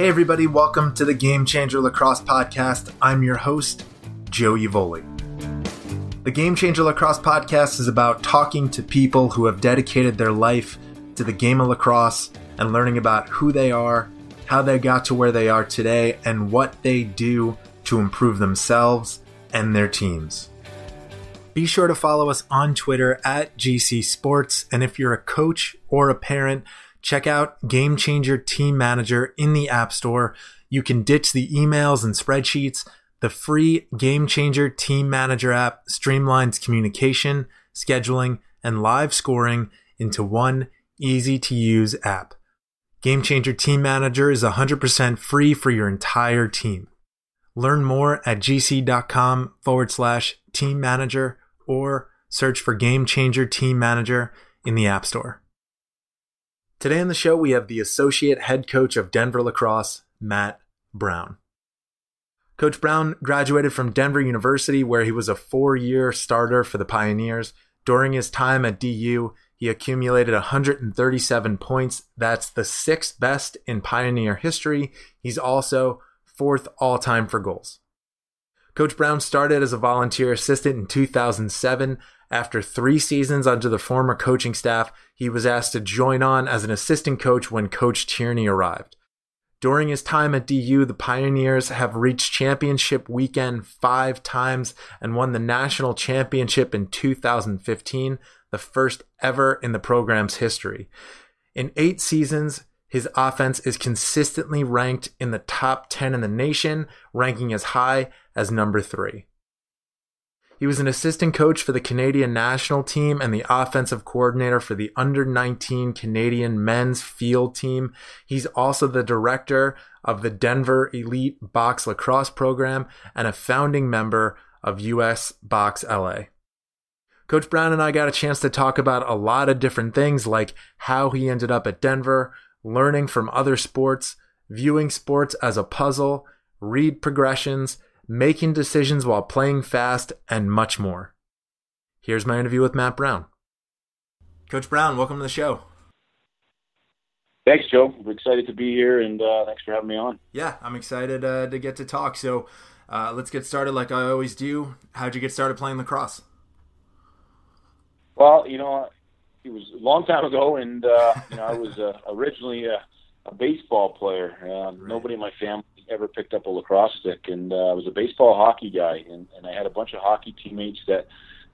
Hey, everybody, welcome to the Game Changer Lacrosse Podcast. I'm your host, Joe Evoli. The Game Changer Lacrosse Podcast is about talking to people who have dedicated their life to the game of lacrosse and learning about who they are, how they got to where they are today, and what they do to improve themselves and their teams. Be sure to follow us on Twitter at GC Sports, and if you're a coach or a parent, check out Game Changer Team Manager in the App Store. You can ditch the emails and spreadsheets. The free Game Changer Team Manager app streamlines communication, scheduling, and live scoring into one easy to use app. Game Changer Team Manager is 100% free for your entire team. Learn more at gc.com forward slash team manager or search for Game Changer Team Manager in the App Store. Today on the show, we have the associate head coach of Denver Lacrosse, Matt Brown. Coach Brown graduated from Denver University, where he was a four year starter for the Pioneers. During his time at DU, he accumulated 137 points. That's the sixth best in Pioneer history. He's also fourth all time for goals. Coach Brown started as a volunteer assistant in 2007 after three seasons under the former coaching staff, he was asked to join on as an assistant coach when Coach Tierney arrived. During his time at DU, the Pioneers have reached championship weekend five times and won the national championship in 2015, the first ever in the program's history. In eight seasons, his offense is consistently ranked in the top 10 in the nation, ranking as high as number three. He was an assistant coach for the Canadian national team and the offensive coordinator for the under 19 Canadian men's field team. He's also the director of the Denver Elite Box Lacrosse program and a founding member of US Box LA. Coach Brown and I got a chance to talk about a lot of different things like how he ended up at Denver, learning from other sports, viewing sports as a puzzle, read progressions, making decisions while playing fast, and much more. Here's my interview with Matt Brown. Coach Brown, welcome to the show. Thanks, Joe. We're excited to be here, and uh, thanks for having me on. Yeah, I'm excited uh, to get to talk. So uh, let's get started like I always do. How'd you get started playing lacrosse? Well, you know, it was a long time ago, and uh, you know, I was uh, originally a, a baseball player. Uh, right. Nobody in my family ever picked up a lacrosse stick, and uh, I was a baseball hockey guy, and, and I had a bunch of hockey teammates that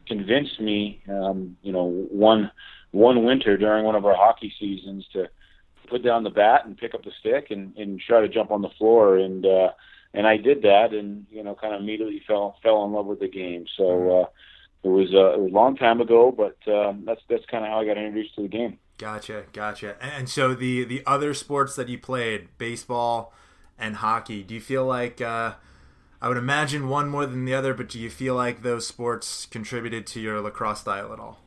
convinced me, um, you know, one one winter during one of our hockey seasons to put down the bat and pick up the stick and, and try to jump on the floor, and uh, and I did that, and you know, kind of immediately fell fell in love with the game. So. Uh, it was, uh, it was a long time ago, but um, that's that's kind of how I got introduced to the game. Gotcha, gotcha. And so the the other sports that you played, baseball, and hockey. Do you feel like uh, I would imagine one more than the other, but do you feel like those sports contributed to your lacrosse style at all?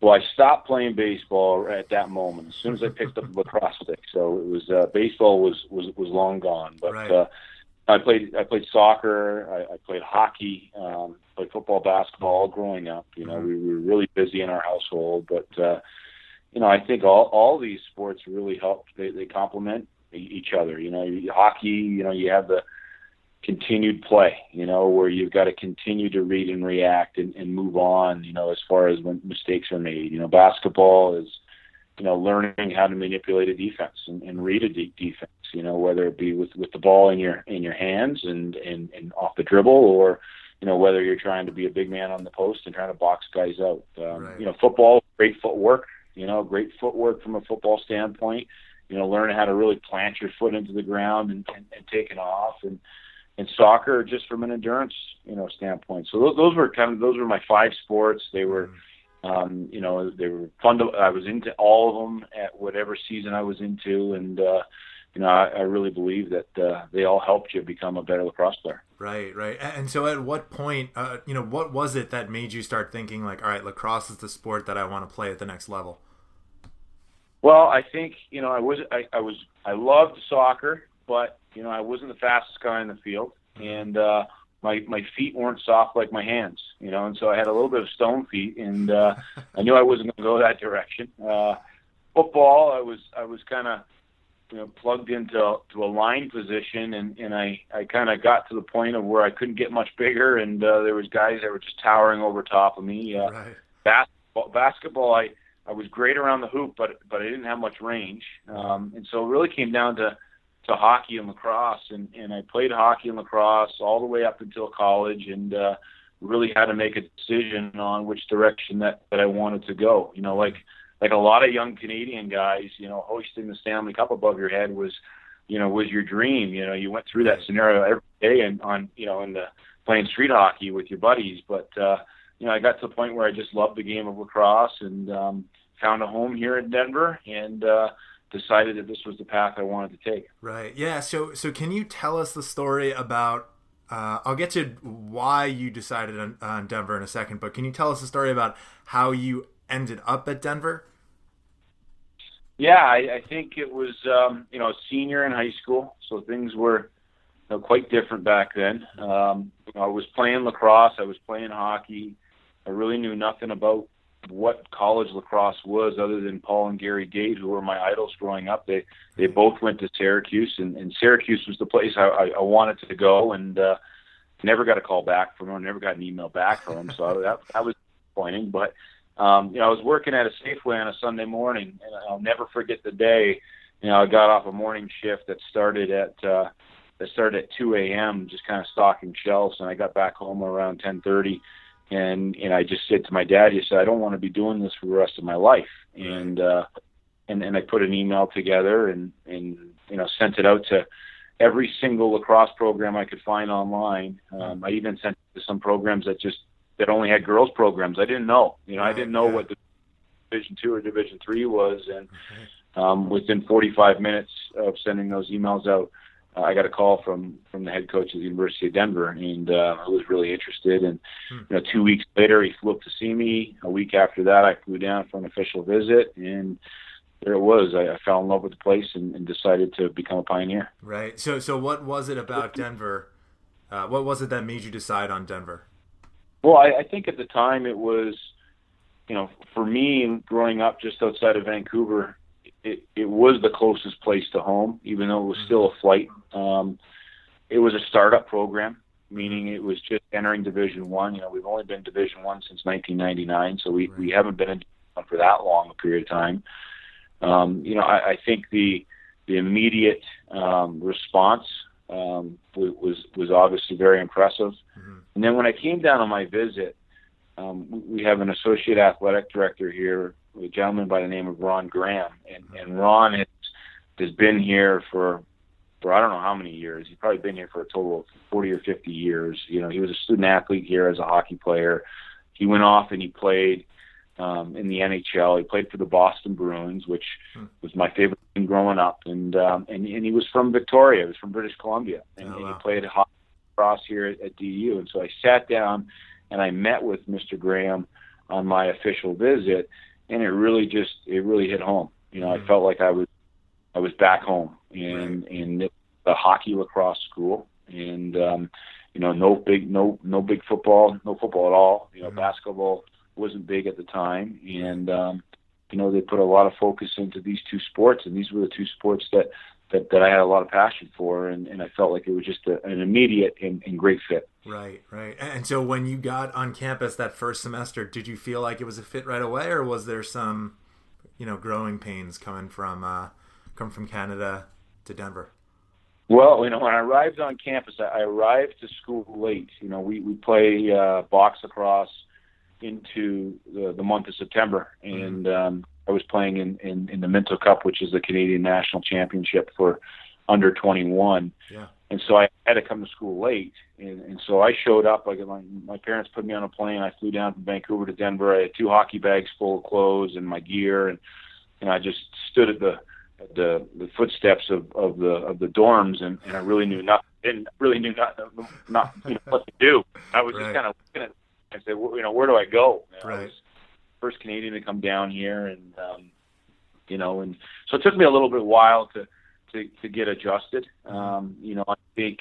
Well, I stopped playing baseball at that moment as soon as I picked up the lacrosse stick. So it was uh, baseball was was was long gone, but. Right. Uh, I played I played soccer. I, I played hockey. Um, played football, basketball all growing up. You know, mm-hmm. we were really busy in our household, but uh, you know, I think all all these sports really helped. They they complement each other. You know, hockey, you know, you have the continued play, you know, where you've got to continue to read and react and, and move on, you know, as far as when mistakes are made. You know, basketball is, you know, learning how to manipulate a defense and, and read a de- defense, you know, whether it be with, with the ball in your in your hands and, and, and off the dribble or, you know, whether you're trying to be a big man on the post and trying to box guys out. Um, right. You know, football, great footwork, you know, great footwork from a football standpoint you know, learning how to really plant your foot into the ground and, and, and taking off and, and soccer just from an endurance, you know, standpoint. So those, those were kind of, those were my five sports. They were, um, you know, they were fun to, I was into all of them at whatever season I was into. And, uh, you know, I, I really believe that uh, they all helped you become a better lacrosse player. Right, right. And so, at what point, uh, you know, what was it that made you start thinking like, all right, lacrosse is the sport that I want to play at the next level? Well, I think you know I was I, I was I loved soccer, but you know I wasn't the fastest guy in the field, and uh, my my feet weren't soft like my hands, you know, and so I had a little bit of stone feet, and uh, I knew I wasn't going to go that direction. Uh, football, I was I was kind of you know, plugged into to a line position, and and I I kind of got to the point of where I couldn't get much bigger, and uh, there was guys that were just towering over top of me. Uh, right. Basketball, basketball, I I was great around the hoop, but but I didn't have much range, um, and so it really came down to to hockey and lacrosse, and and I played hockey and lacrosse all the way up until college, and uh, really had to make a decision on which direction that that I wanted to go. You know, like like a lot of young Canadian guys, you know, hoisting the Stanley Cup above your head was, you know, was your dream. You know, you went through that scenario every day and on, you know, in the playing street hockey with your buddies. But uh, you know, I got to the point where I just loved the game of lacrosse and um, found a home here in Denver and uh, decided that this was the path I wanted to take. Right. Yeah. So, so can you tell us the story about? Uh, I'll get to why you decided on, on Denver in a second, but can you tell us the story about how you ended up at Denver? Yeah, I, I think it was um, you know senior in high school, so things were you know, quite different back then. Um, you know, I was playing lacrosse, I was playing hockey. I really knew nothing about what college lacrosse was other than Paul and Gary Gait, who were my idols growing up. They they both went to Syracuse, and, and Syracuse was the place I, I, I wanted to go, and uh, never got a call back from them, never got an email back from them. So that that was disappointing, but um, you know, I was working at a Safeway on a Sunday morning, and I'll never forget the day. You know, I got off a morning shift that started at uh, that started at 2 a.m. just kind of stocking shelves, and I got back home around 10:30, and and I just said to my dad, "He said I don't want to be doing this for the rest of my life," and uh, and and I put an email together and and you know sent it out to every single lacrosse program I could find online. Um, I even sent it to some programs that just that only had girls programs. I didn't know. You know, I didn't know what the Division two or Division three was, and um, within 45 minutes of sending those emails out, uh, I got a call from from the head coach of the University of Denver, and uh, I was really interested. And hmm. you know, two weeks later, he flew up to see me. A week after that, I flew down for an official visit, and there it was. I, I fell in love with the place and, and, decided to become a pioneer. Right. So, so what was it about Denver? Uh, what was it that made you decide on Denver? Well, I, I think at the time it was, you know, for me growing up just outside of Vancouver, it, it was the closest place to home, even though it was still a flight. Um, it was a startup program, meaning it was just entering Division One. You know, we've only been Division One since 1999, so we, right. we haven't been in for that long a period of time. Um, you know, I, I think the the immediate um, response um, was was obviously very impressive. Mm-hmm. And then when I came down on my visit, um, we have an associate athletic director here, a gentleman by the name of Ron Grahame, and, and Ron has, has been here for for I don't know how many years. He's probably been here for a total of 40 or 50 years. You know, he was a student athlete here as a hockey player. He went off and he played um, in the NHL. He played for the Boston Bruins, which hmm. was my favorite team growing up. And um, and and he was from Victoria. He was from British Columbia, and, oh, wow. and he played hockey across here at, at DU. And so I sat down and I met with Mr. Grahame on my official visit, and it really just it really hit home. You know, mm-hmm. I felt like I was I was back home in right. in the hockey lacrosse school, and um, you know, no big no no big football, no football at all. You know, mm-hmm. basketball wasn't big at the time, and um, you know they put a lot of focus into these two sports, and these were the two sports that that, that I had a lot of passion for, and, and I felt like it was just a, an immediate and, and great fit. Right, right. And so when you got on campus that first semester, did you feel like it was a fit right away, or was there some, you know, growing pains coming from uh, coming from Canada to Denver? Well, you know, when I arrived on campus, I arrived to school late. You know, we we play uh, box across into the, the month of September, mm-hmm. and um, I was playing in, in, in the Minto Cup, which is the Canadian National Championship for under 21. Yeah. And so I had to come to school late, and, and so I showed up. I got like my my parents put me on a plane. I flew down from Vancouver to Denver. I had two hockey bags full of clothes and my gear, and and I just stood at the at the the footsteps of of the of the dorms, and, and I really knew nothing. Didn't really knew not not you know, what to do. I was right. just kind of looking at. I said, well, you know, where do I go? Know, right. I was, first Canadian to come down here, and um, you know, and so it took me a little bit while to to, to get adjusted. Um, you know, I think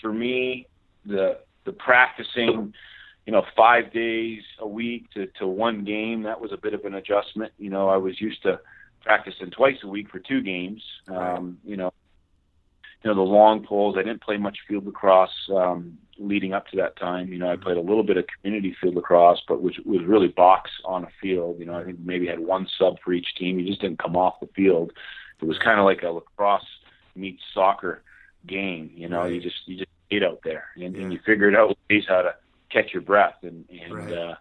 for me, the the practicing, you know, five days a week to to one game, that was a bit of an adjustment. You know, I was used to practicing twice a week for two games. Um, you know, you know the long poles. I didn't play much field lacrosse um, leading up to that time. You know, I played a little bit of community field lacrosse, but which was really box on a field. You know, I think maybe had one sub for each team. You just didn't come off the field. It was kind of like a lacrosse meets soccer game. You know, right. you just you just ate out there, and, yeah. and you figured out ways how to catch your breath, and and right. uh,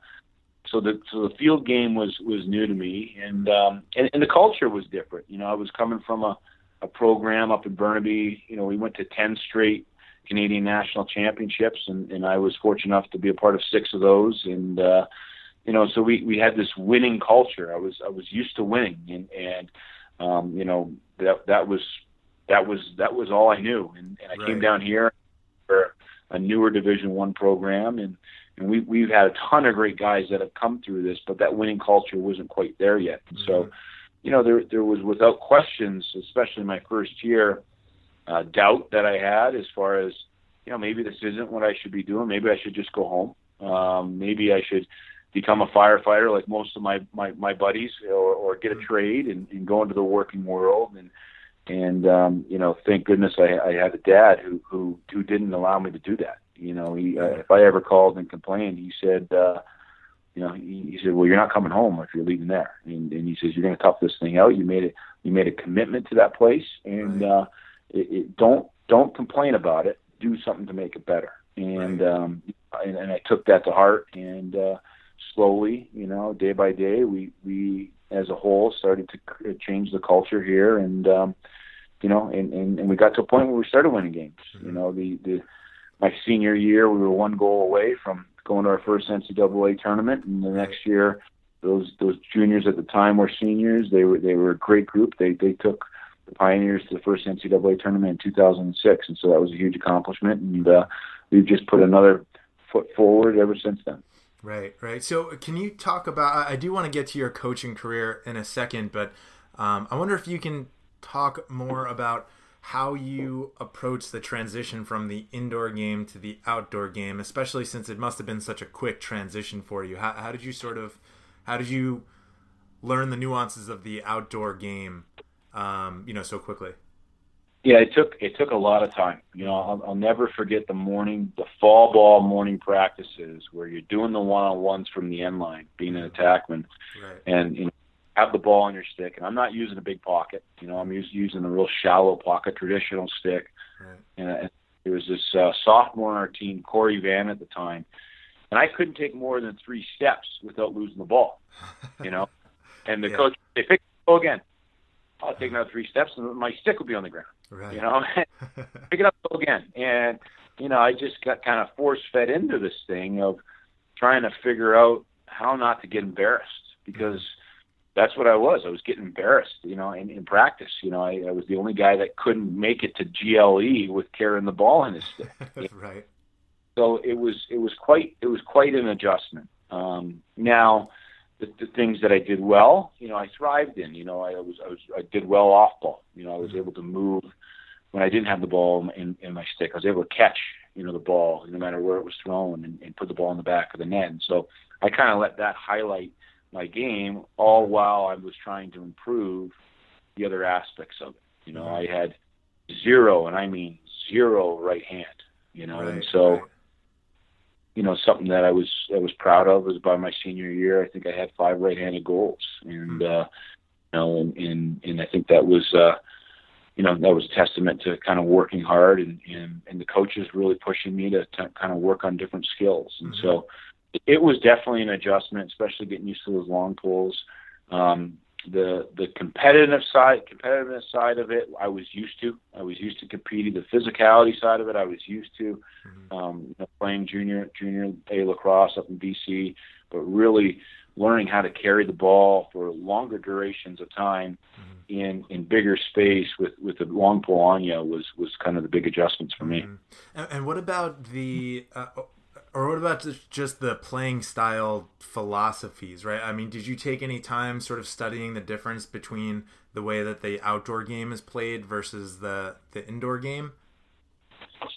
so the so the field game was was new to me, and um, and, and the culture was different. You know, I was coming from a a program up in Burnaby. You know, we went to ten straight Canadian national championships, and, and I was fortunate enough to be a part of six of those. And uh, you know, so we we had this winning culture. I was I was used to winning, and and um, you know that that was that was that was all I knew. And, and I right. came down here for a newer Division One program, and and we we've had a ton of great guys that have come through this, but that winning culture wasn't quite there yet. And mm-hmm. so, you know, there there was without questions, especially my first year, uh, doubt that I had as far as you know maybe this isn't what I should be doing. Maybe I should just go home. Um, maybe I should become a firefighter like most of my my, my buddies, or, or get a mm-hmm. trade and, and go into the working world and and um, you know, thank goodness I, I had a dad who who who didn't allow me to do that. You know, he, uh, if I ever called and complained, he said, uh, you know, he, he said, well, you're not coming home if you're leaving there, and, and he says you're going to tough this thing out. You made it, you made a commitment to that place, and right. uh, it, it, don't don't complain about it. Do something to make it better. And right. um, and, and I took that to heart, and uh, slowly, you know, day by day, we we as a whole started to change the culture here, and um, you know, and, and and we got to a point where we started winning games. Mm-hmm. You know, the the my senior year, we were one goal away from going to our first NCAA tournament, and the next year, those those juniors at the time were seniors. They were they were a great group. They they took the Pioneers to the first NCAA tournament in 2006, and so that was a huge accomplishment. And uh, we've just put another foot forward ever since then. Right, right. So, can you talk about? I do want to get to your coaching career in a second, but um, I wonder if you can talk more about how you approach the transition from the indoor game to the outdoor game, especially since it must have been such a quick transition for you. How, how did you sort of, how did you learn the nuances of the outdoor game, um, you know, so quickly? Yeah, it took it took a lot of time. You know, I'll, I'll never forget the morning, the fall ball morning practices where you're doing the one on ones from the end line, being an attackman, right. and you know, have the ball on your stick, and I'm not using a big pocket. You know, I'm used, using a real shallow pocket, traditional stick. Right. And, and there was this uh, sophomore on our team, Corey Van at the time, and I couldn't take more than three steps without losing the ball. You know, and the yeah. coach they pick go again. I'll take another three steps, and my stick will be on the ground. Right. You know, pick it up go again, and you know, I just got kind of force fed into this thing of trying to figure out how not to get embarrassed because. Mm-hmm that's what I was. I was getting embarrassed, you know, in, in practice. You know, I, I was the only guy that couldn't make it to GLE with carrying the ball in his stick. right. So it was it was quite it was quite an adjustment. Um, now, the, the things that I did well, you know, I thrived in. You know, I was I was I did well off ball. You know, I was mm-hmm. able to move when I didn't have the ball in, in my stick. I was able to catch, you know, the ball no matter where it was thrown and, and put the ball in the back of the net. And so I kind of let that highlight my game, all while I was trying to improve the other aspects of it. You know, I had zero, and I mean zero right hand. You know, right, and so right. you know something that I was I was proud of was by my senior year. I think I had five right-handed goals, and mm-hmm. uh, you know, and, and and I think that was. uh you know that was a testament to kind of working hard and and, and the coaches really pushing me to, to kind of work on different skills and mm-hmm. so it was definitely an adjustment, especially getting used to those long poles. Um, the the competitive side, competitiveness side of it, I was used to. I was used to competing. The physicality side of it, I was used to. Mm-hmm. Um, you know, playing junior junior A lacrosse up in BC, but really learning how to carry the ball for longer durations of time mm-hmm. in in bigger space with with the long pole on you was was kind of the big adjustments for me. Mm-hmm. And, and, what about the uh, or what about just the playing style philosophies, right? I mean, did you take any time sort of studying the difference between the way that the outdoor game is played versus the the indoor game?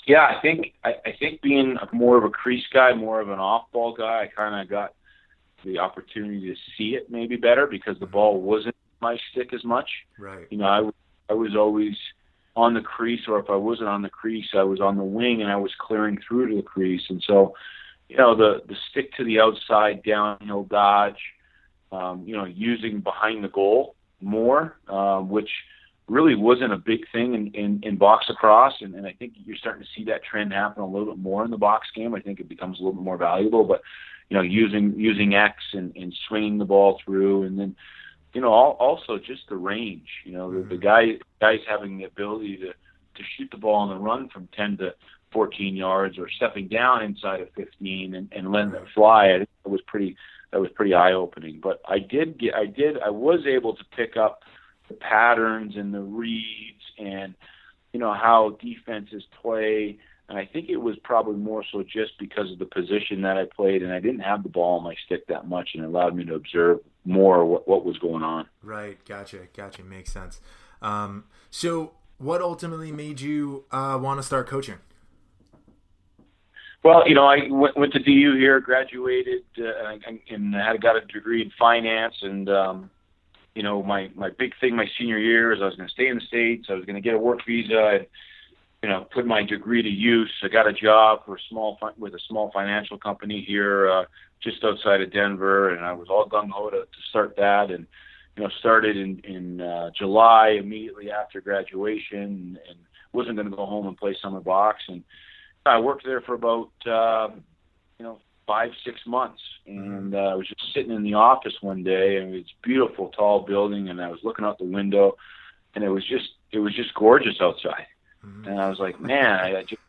Yeah, I think I, I think being more of a crease guy, more of an off ball guy, I kind of got the opportunity to see it maybe better because the mm-hmm. ball wasn't my stick as much. Right. You know, I I was always on the crease, or if I wasn't on the crease, I was on the wing and I was clearing through to the crease. And so, you know, the the stick to the outside downhill dodge, um, you know, using behind the goal more, um, which really wasn't a big thing in, in, in box across. and, and I think you're starting to see that trend happen a little bit more in the box game. I think it becomes a little bit more valuable, but you know, using using X and, and swinging the ball through, and then you know, also just the range. You know, the, the mm-hmm. guy guys having the ability to to shoot the ball on the run from 10 to 14 yards, or stepping down inside of 15 and, and letting it fly. I think it was pretty that was pretty eye opening. But I did get I did I was able to pick up the patterns and the reads and you know how defenses play. And I think it was probably more so just because of the position that I played, and I didn't have the ball on my stick that much, and it allowed me to observe more what, what was going on. Right, gotcha, gotcha, makes sense. Um, so, what ultimately made you uh, want to start coaching? Well, you know, I went, went to DU here, graduated, uh, and had got a degree in finance. And um, you know, my my big thing my senior year is I was going to stay in the states. I was going to get a work visa and you know put my degree to use. I got a job for a small with a small financial company here uh, just outside of Denver, and I was all gung ho to, to start that. And you know, started in in uh, July immediately after graduation, and, and wasn't going to go home and play summer box and I worked there for about uh, you know five six months, and uh, I was just sitting in the office one day, and it's beautiful tall building, and I was looking out the window, and it was just it was just gorgeous outside, mm-hmm. and I was like, man, I, I just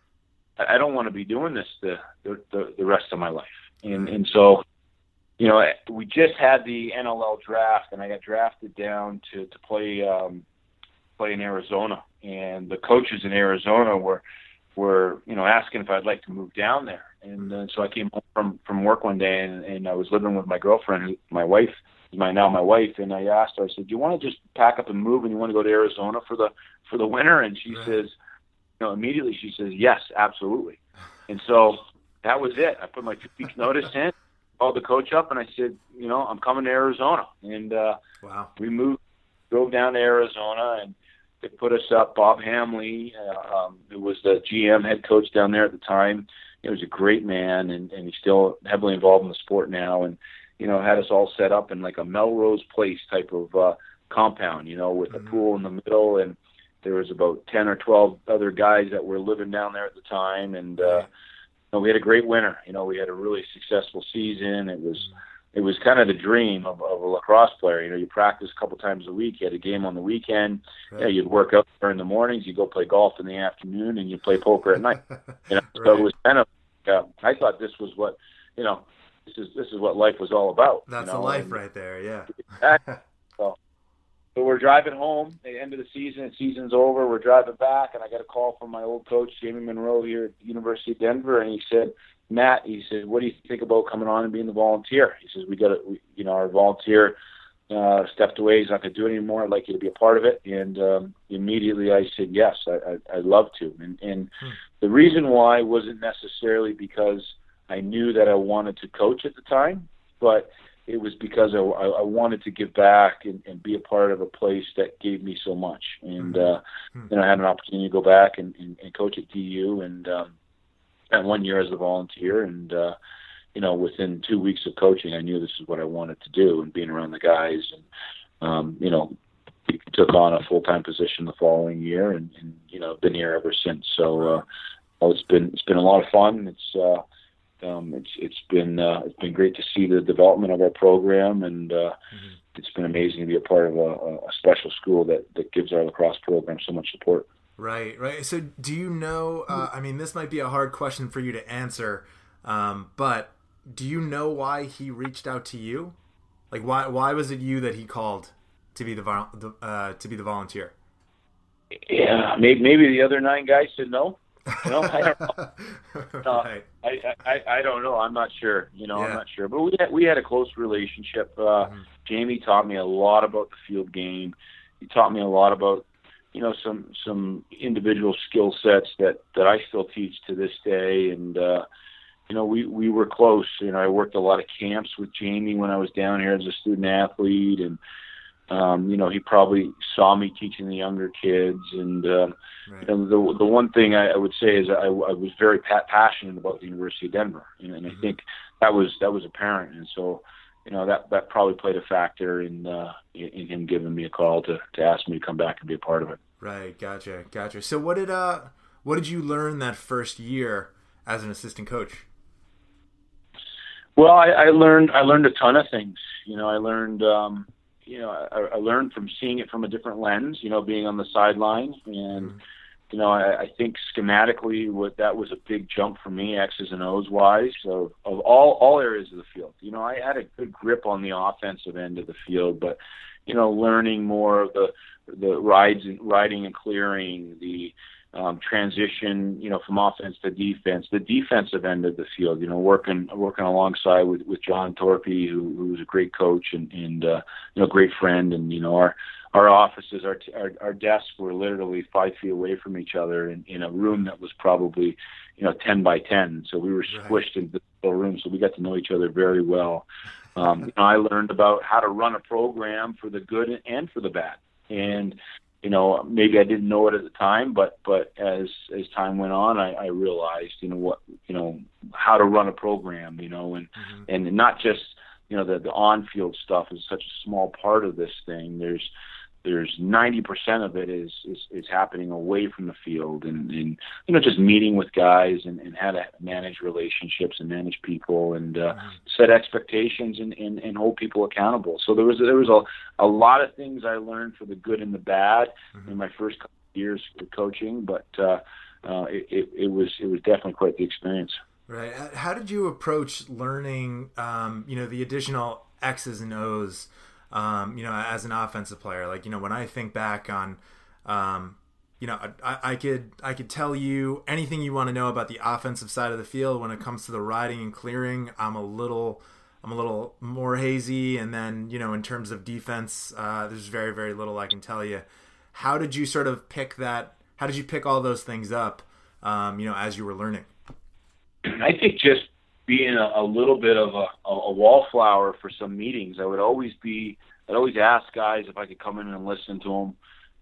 I don't want to be doing this the, the the rest of my life, and and so you know, we just had the NLL draft, and I got drafted down to to play um, play in Arizona, and the coaches in Arizona were were you know asking if I'd like to move down there, and uh, so I came home from from work one day, and, and I was living with my girlfriend, my wife, my now my wife, and I asked her, I said, "Do you want to just pack up and move, and you want to go to Arizona for the for the winter?" And she right. says, you know, immediately she says, "Yes, absolutely." And so that was it. I put my two weeks notice in, called the coach up, and I said, you know, I'm coming to Arizona, and uh, wow, we moved, drove down to Arizona, and they put us up. Bob Hamley, uh, um, who was the GM head coach down there at the time, he was a great man, and, and he's still heavily involved in the sport now. And you know, had us all set up in like a Melrose Place type of uh, compound, you know, with mm-hmm. a pool in the middle, and there was about ten or twelve other guys that were living down there at the time, and uh, you know, we had a great winter. You know, we had a really successful season. It was. Mm-hmm it was kind of the dream of, of a lacrosse player. You know, you practice a couple times a week. You had a game on the weekend. Right. Yeah, you'd work out during the mornings. You go play golf in the afternoon, and you play poker at night. You know, right. so it was kind of. Uh, I thought this was what, you know, this is this is what life was all about. That's you know? the life and, right there. Yeah. so, so we're driving home. At The end of the season. Season's over. We're driving back, and I got a call from my old coach, Jamie Munro, here at the University of Denver, and he said Matt, he said, "What do you think about coming on and being the volunteer?" He says, "We got to, you know, our volunteer uh, stepped away. He's not going to do it anymore. I'd like you to be a part of it." And um, immediately I said, "Yes, I, I, I'd love to." And, and hmm. the reason why wasn't necessarily because I knew that I wanted to coach at the time, but it was because I, I wanted to give back and, and be a part of a place that gave me so much. And hmm. uh, hmm. then I had an opportunity to go back and, and, and coach at DU, and um, spent one year as a volunteer, and uh, you know, within two weeks of coaching, I knew this is what I wanted to do, and being around the guys, and um, you know, took on a full time position the following year, and, and you know, been here ever since. So, uh, well, it's been it's been a lot of fun. It's uh, um, it's it's been uh, it's been great to see the development of our program, and uh, mm-hmm. it's been amazing to be a part of a, a special school that that gives our lacrosse program so much support. Right, right. So, do you know? Uh, I mean, this might be a hard question for you to answer, um, but do you know why he reached out to you? Like, why why was it you that he called to be the, uh, to be the volunteer? Yeah, maybe maybe the other nine guys said no. You know, I don't know. Uh. I, I I don't know. I'm not sure. You know, yeah. I'm not sure. But we had we had a close relationship. Uh, mm-hmm. Jamie taught me a lot about the field game. He taught me a lot about you know some some individual skill sets that that I still teach to this day and uh you know we we were close you know I worked a lot of camps with Jamie when I was down here as a student athlete and um, you know, he probably saw me teaching the younger kids, and um, right. know, the the one thing I, I would say is I, I was very pa- passionate about the University of Denver, and, and mm-hmm. I think that was that was apparent, and so you know that that probably played a factor in uh, in, in him giving me a call to to ask me to come back and be a part of it. Right, gotcha, gotcha. So what did uh what did you learn that first year as an assistant coach? Well, I, I learned I learned a ton of things. You know, I learned um, you know, I, I learned from seeing it from a different lens, you know, being on the sideline. And, mm-hmm. you know, I, I think schematically, what that was a big jump for me, X's and O's wise, of, of all, all areas of the field. You know, I had a good grip on the offensive end of the field, but, you know, learning more of the, the rides and riding and clearing, the, um, transition, you know, from offense to defense, the defensive end of the field, you know, working working alongside with with John Torpey, who who's a great coach and and uh, you know great friend, and you know our our offices, our, our our desks were literally five feet away from each other in, in a room that was probably you know ten by ten, so we were squished right. into the room, so we got to know each other very well. Um, you know, I learned about how to run a program for the good and for the bad, and you know maybe I didn't know it at the time, but but as as time went on, I, I realized you know what you know how to run a program, you know, and mm-hmm. and not just you know the the on field stuff is such a small part of this thing. There's there's 90% of it is, is, is happening away from the field and, and, you know, just meeting with guys and, and how to manage relationships and manage people and, uh, mm-hmm. set expectations and, and, and hold people accountable. So there was, there was a, a lot of things I learned for the good and the bad mm-hmm. in my first couple years of coaching, but, uh, uh, it, it, it was, it was definitely quite the experience. Right. How did you approach learning, um, you know, the additional X's and O's, um, you know, as an offensive player. Like, you know, when I think back on, um, you know, I, I, could I could tell you anything you want to know about the offensive side of the field when it comes to the riding and clearing. I'm a little I'm a little more hazy, and then you know, in terms of defense, uh, there's very very little I can tell you. How did you sort of pick that? How did you pick all those things up? Um, you know, as you were learning. I think just being a, a little bit of a, a wallflower for some meetings. I would always be, I'd always ask guys if I could come in and listen to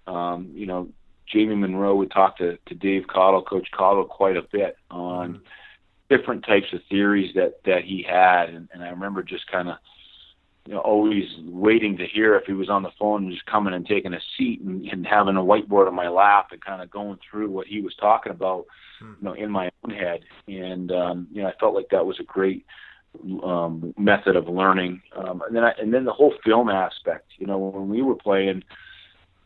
them. Um, you know, Jamie Munro would talk to, to Dave Cottle, Coach Cottle, quite a bit on mm-hmm. different types of theories that that he had, and, and I remember just kind of you know, always waiting to hear if he was on the phone and just coming and taking a seat and, and having a whiteboard on my lap and kind of going through what he was talking about, hmm. you know, in my own head. And, um, you know, I felt like that was a great, um, method of learning. Um, and then, I, and then the whole film aspect, you know, when we were playing,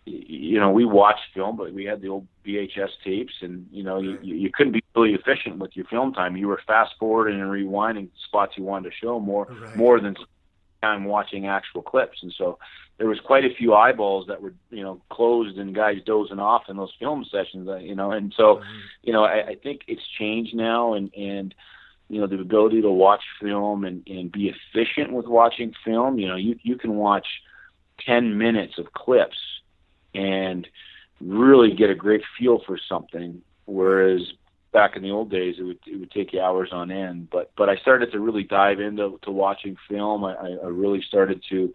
you know, we watched film, but we had the old VHS tapes, and you know, you, you couldn't be really efficient with your film time. You were fast forwarding and rewinding spots you wanted to show more, right. more than time watching actual clips, and so there was quite a few eyeballs that were you know closed and guys dozing off in those film sessions, uh, you know, and so mm-hmm. you know I, I think it's changed now, and and you know the ability to watch film and and be efficient with watching film. You know, you you can watch ten minutes of clips and really get a great feel for something, whereas back in the old days, it would it would take you hours on end. But but I started to really dive into to watching film. I, I really started to,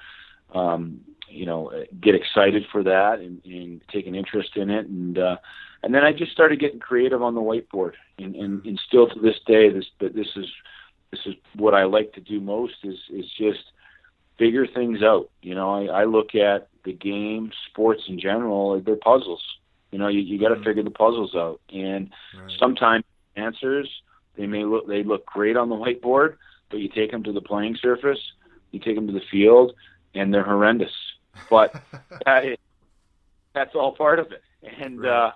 um, you know, get excited for that and, and take an interest in it. And uh, and then I just started getting creative on the whiteboard. And, and, and still to this day, this but this is this is what I like to do most is is just figure things out. You know, I, I look at the game, sports in general, they're puzzles you know, you, you got to mm-hmm. figure the puzzles out, and right. sometimes answers they may look they look great on the whiteboard, but you take them to the playing surface, you take them to the field, and they're horrendous. But that is, that's all part of it, and right. uh,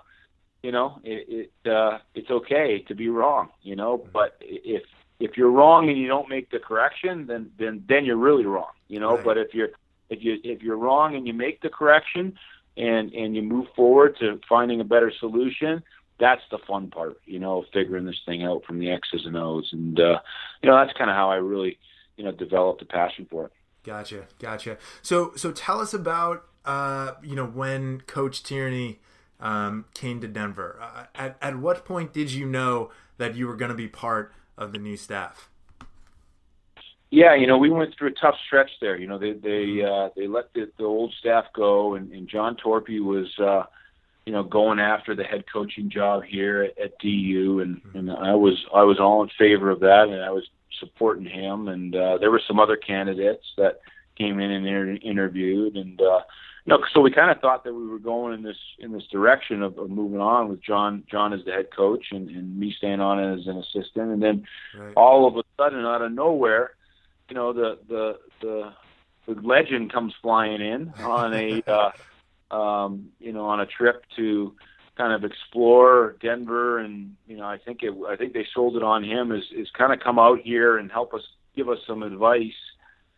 you know, it, it uh, it's okay to be wrong. You know, mm-hmm. but if if you're wrong and you don't make the correction, then then then you're really wrong. You know, right. but if you're if you if you're wrong and you make the correction, and and you move forward to finding a better solution that's the fun part you know figuring this thing out from the x's and o's. And uh you know that's kind of how i really you know developed a passion for it. Gotcha gotcha. So so tell us about uh you know when coach tierney um, came to denver. Uh, at, at what point did you know that you were going to be part of the new staff Yeah, you know, we went through a tough stretch there. You know, they they uh, they let the, the old staff go, and, and John Torpey was, uh, you know, going after the head coaching job here at, at DU, and and I was I was all in favor of that, and I was supporting him. And uh, there were some other candidates that came in and inter- interviewed, and uh, you know, so we kind of thought that we were going in this in this direction of, of moving on with John John as the head coach and, and me staying on as an assistant, and then right. all of a sudden, out of nowhere you know the the the, the legend comes flying in on a uh, um, you know on a trip to kind of explore Denver, and you know I think it I think they sold it on him is is kind of come out here and help us give us some advice.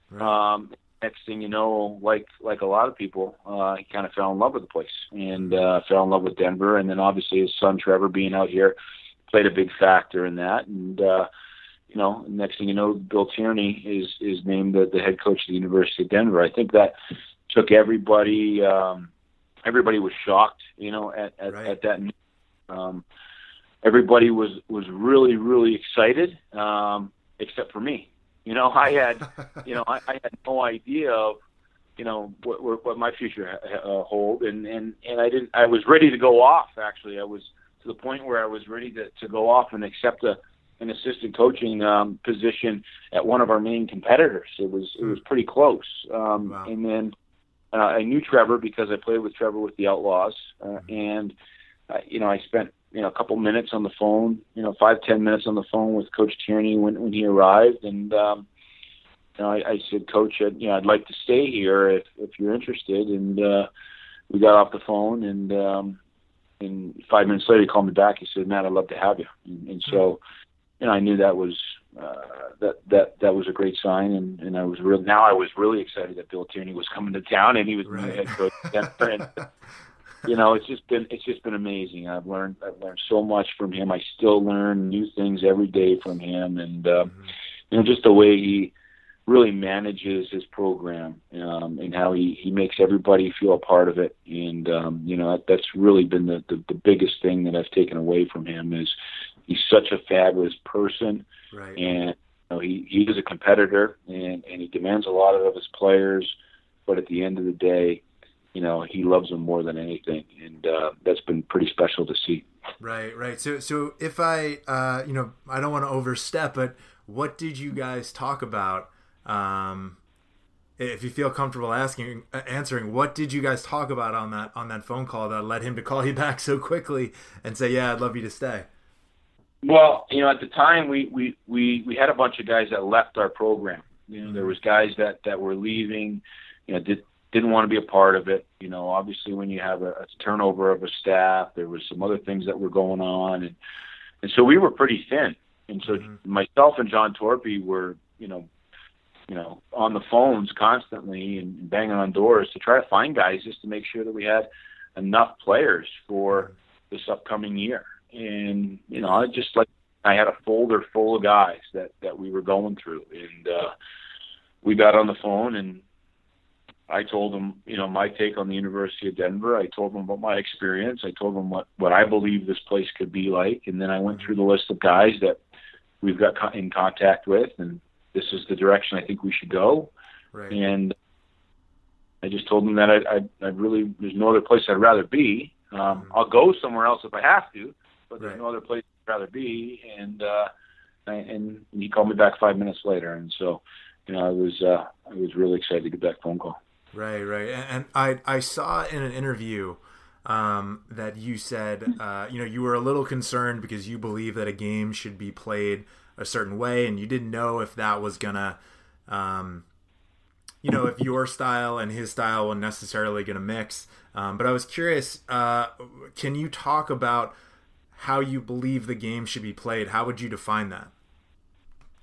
Right. Um, next thing you know, like like a lot of people, uh, he kind of fell in love with the place and uh, fell in love with Denver, and then obviously his son Trevor being out here played a big factor in that, and uh, you know, next thing you know, Bill Tierney is is named the, the head coach of the University of Denver. I think that took everybody. Um, everybody was shocked, you know, at at, right. at that. Um, everybody was was really really excited, um, except for me. You know, I had, you know, I, I had no idea of, you know, what what my future uh, hold, and and and I didn't. I was ready to go off. Actually, I was to the point where I was ready to to go off and accept a an assistant coaching um, position at one of our main competitors. It was it was pretty close. Um, wow. And then uh, I knew Trevor because I played with Trevor with the Outlaws, uh, mm-hmm. and uh, you know I spent you know a couple minutes on the phone, you know five ten minutes on the phone with Coach Tierney when when he arrived, and um, you know I, I said, Coach, I'd, you know I'd like to stay here if if you're interested, and uh, we got off the phone and. Um, and five minutes later, he called me back. He said, "Matt, I'd love to have you." And, and so, know, I knew that was uh, that that that was a great sign, and, and I was real. Now I was really excited that Bill Tierney was coming to town, and he was right. head coach. and, you know, it's just been it's just been amazing. I've learned I've learned so much from him. I still learn new things every day from him, and uh, mm-hmm. you know, just the way he really manages his program um, and how he, he makes everybody feel a part of it. And, um, you know, that, that's really been the, the, the biggest thing that I've taken away from him is he's such a fabulous person. Right. And, you know, he, he is a competitor and, and he demands a lot of his players. But at the end of the day, you know, he loves them more than anything. And uh, that's been pretty special to see. Right, right. So, so if I, uh, you know, I don't want to overstep, but what did you guys talk about um, if you feel comfortable asking uh, answering what did you guys talk about on that on that phone call that led him to call you back so quickly and say yeah i'd love you to stay well you know at the time we we we, we had a bunch of guys that left our program you know there was guys that that were leaving you know did didn't want to be a part of it you know obviously when you have a, a turnover of a staff there was some other things that were going on and and so we were pretty thin and so mm-hmm. myself and john Torpey were you know you know, on the phones constantly and banging on doors to try to find guys just to make sure that we had enough players for this upcoming year. And you know, I just like I had a folder full of guys that that we were going through, and uh, we got on the phone and I told them, you know, my take on the University of Denver. I told them about my experience. I told them what what I believe this place could be like, and then I went through the list of guys that we've got in contact with, and this is the direction I think we should go. Right. And I just told them that I, I, I really there's no other place I'd rather be. Um, mm-hmm. I'll go somewhere else if I have to, but there's right. no other place I'd rather be. And uh, and he called me back five minutes later, and so you know I was uh, I was really excited to get that phone call. Right, right, and I I saw in an interview um, that you said uh, you know you were a little concerned because you believe that a game should be played a certain way, and you didn't know if that was gonna, um, you know, if your style and his style were necessarily gonna mix. Um, but I was curious, uh, can you talk about how you believe the game should be played? How would you define that?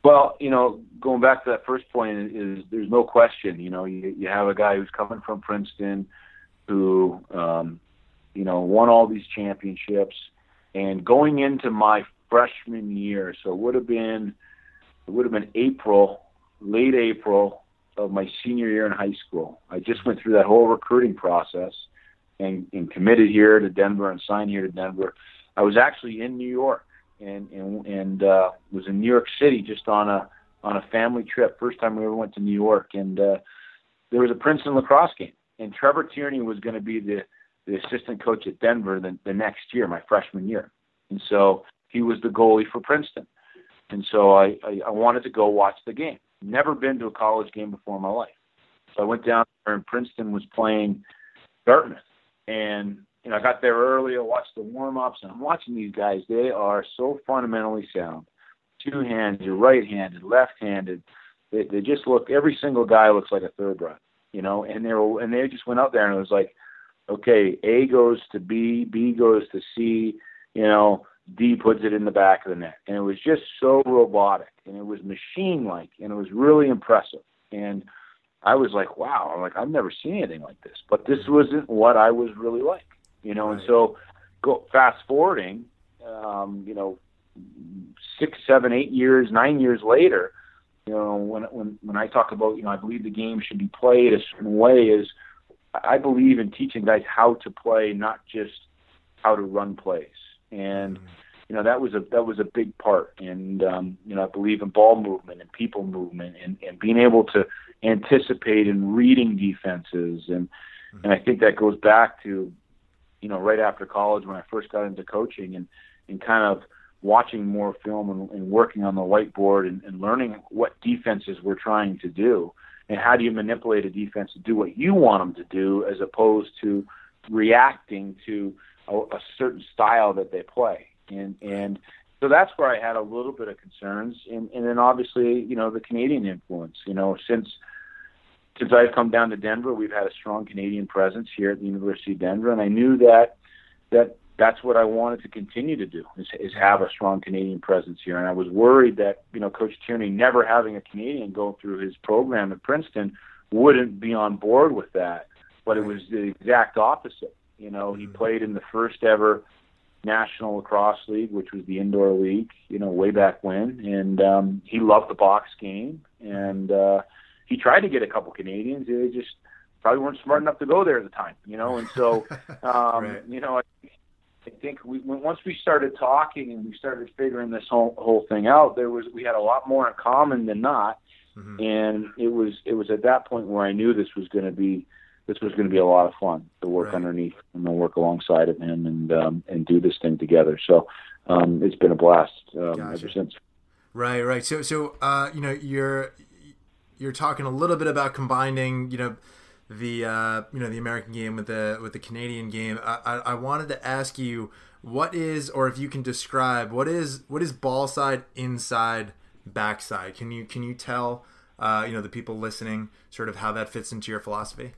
Well, you know, going back to that first point is there's no question. You know, you, you have a guy who's coming from Princeton, who, um, you know, won all these championships, and going into my freshman year. So it would have been it would have been April, late April of my senior year in high school. I just went through that whole recruiting process and, and committed here to Denver and signed here to Denver. I was actually in New York and and, and uh, was in New York City just on a on a family trip. First time we ever went to New York, and uh, there was a Princeton lacrosse game, and Trevor Tierney was going to be the the assistant coach at Denver the, the next year, my freshman year, and so he was the goalie for Princeton, and so I, I I wanted to go watch the game. Never been to a college game before in my life, so I went down there, and Princeton was playing Dartmouth, and you know I got there early. I watched the warm ups, and I'm watching these guys. They are so fundamentally sound two-handed, you're right-handed, left-handed. They, they just look. Every single guy looks like a thoroughbred, you know. And they were, and they just went out there and it was like, okay, A goes to B, B goes to C, you know. D puts it in the back of the net, and it was just so robotic, and it was machine-like, and it was really impressive. And I was like, wow, I'm like I've never seen anything like this. But this wasn't what I was really like, you know. Right. And so, go fast forwarding, um, you know, six, seven, eight years, nine years later, you know, when when when I talk about, you know, I believe the game should be played a certain way is I believe in teaching guys how to play, not just how to run plays. And mm-hmm. you know, that was a that was a big part. And um, you know, I believe in ball movement and people movement and, and being able to anticipate and reading defenses and mm-hmm. and I think that goes back to, you know, right after college when I first got into coaching and and kind of watching more film and, and working on the whiteboard and, and learning what defenses we're trying to do and how do you manipulate a defense to do what you want them to do as opposed to reacting to a, a certain style that they play. And and so that's where I had a little bit of concerns. And and then obviously you know the Canadian influence you know since since I've come down to Denver we've had a strong Canadian presence here at the University of Denver and I knew that that that's what I wanted to continue to do is, is have a strong Canadian presence here. And I was worried that you know Coach Tierney never having a Canadian go through his program at Princeton wouldn't be on board with that. But it was the exact opposite. You know, he mm-hmm. played in the first ever National Lacrosse League, which was the indoor league, you know, way back when, and um, he loved the box game, and uh, he tried to get a couple Canadians. They just probably weren't smart enough to go there at the time, you know, and so, um, right. you know, I think we once we started talking and we started figuring this whole whole thing out, there was we had a lot more in common than not, mm-hmm. and it was it was at that point where I knew this was going to be this was going to be a lot of fun to work right. underneath and to work alongside of him and um, and do this thing together. So um, it's been a blast um, gotcha. ever since. Right, right. So so uh, you know you're you're talking a little bit about combining you know the uh, you know the American game with the with the Canadian game. I, I, I, wanted to ask you what is, or if you can describe what is what is ball side, inside, backside. Can you can you tell uh, you know the people listening sort of how that fits into your philosophy?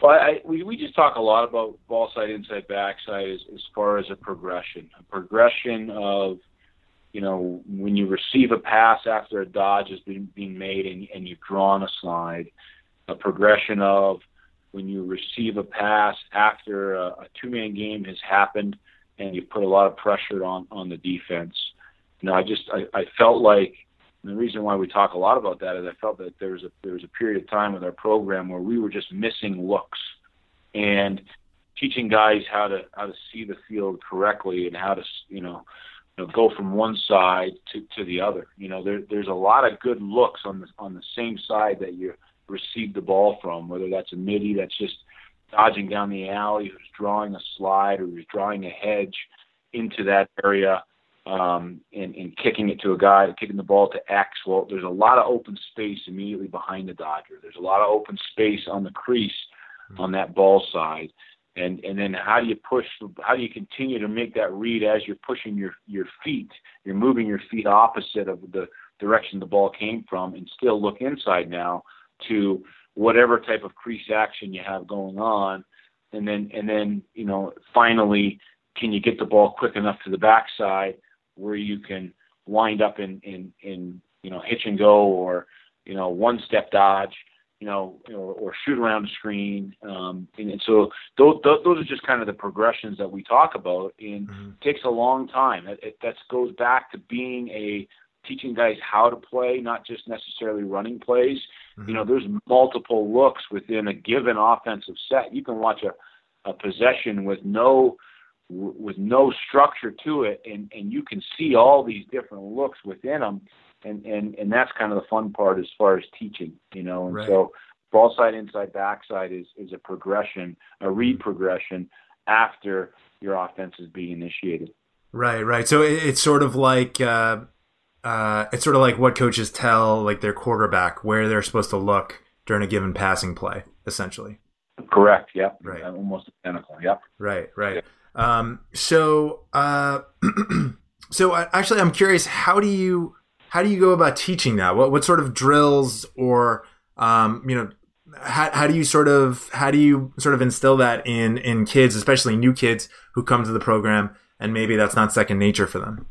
Well, I, we we just talk a lot about ball side, inside, backside as as far as a progression, a progression of you know, when you receive a pass after a dodge has been being made and, and you've drawn a slide, a progression of when you receive a pass after a, a two-man game has happened and you've put a lot of pressure on on the defense. You know, I just I, I felt like the reason why we talk a lot about that is I felt that there was a there was a period of time with our program where we were just missing looks and teaching guys how to how to see the field correctly and how to you know, you know go from one side to to the other. You know, there there's a lot of good looks on the on the same side that you're received the ball from, whether that's a middie that's just dodging down the alley, who's drawing a slide, or who's drawing a hedge into that area um, and, and kicking it to a guy, kicking the ball to X. Well, there's a lot of open space immediately behind the Dodger. There's a lot of open space on the crease on that ball side. And and then how do you push? How do you continue to make that read as you're pushing your your feet? You're moving your feet opposite of the direction the ball came from, and still look inside now to whatever type of crease action you have going on, and then and then you know finally can you get the ball quick enough to the backside where you can wind up in in in you know hitch and go or you know one step dodge you know or, or shoot around the screen um, and, and so those, those are just kind of the progressions that we talk about and mm-hmm. it takes a long time it, it that goes back to being a teaching guys how to play not just necessarily running plays Mm-hmm. You know, there's multiple looks within a given offensive set. You can watch a, a possession with no with no structure to it, and and you can see all these different looks within them. And and and that's kind of the fun part as far as teaching, you know. And right. so ball side, inside, backside is is a progression, a read progression after your offense is being initiated. Right, right. So it, it's sort of like uh, uh, it's sort of like what coaches tell like their quarterback where they're supposed to look during a given passing play, essentially. Correct. Yep. Right. Almost identical. Yep. Right. Right. Um, so, uh, so actually, I'm curious. How do you how do you go about teaching that? What what sort of drills or um, you know how, how do you sort of how do you sort of instill that in in kids, especially new kids who come to the program, and maybe that's not second nature for them?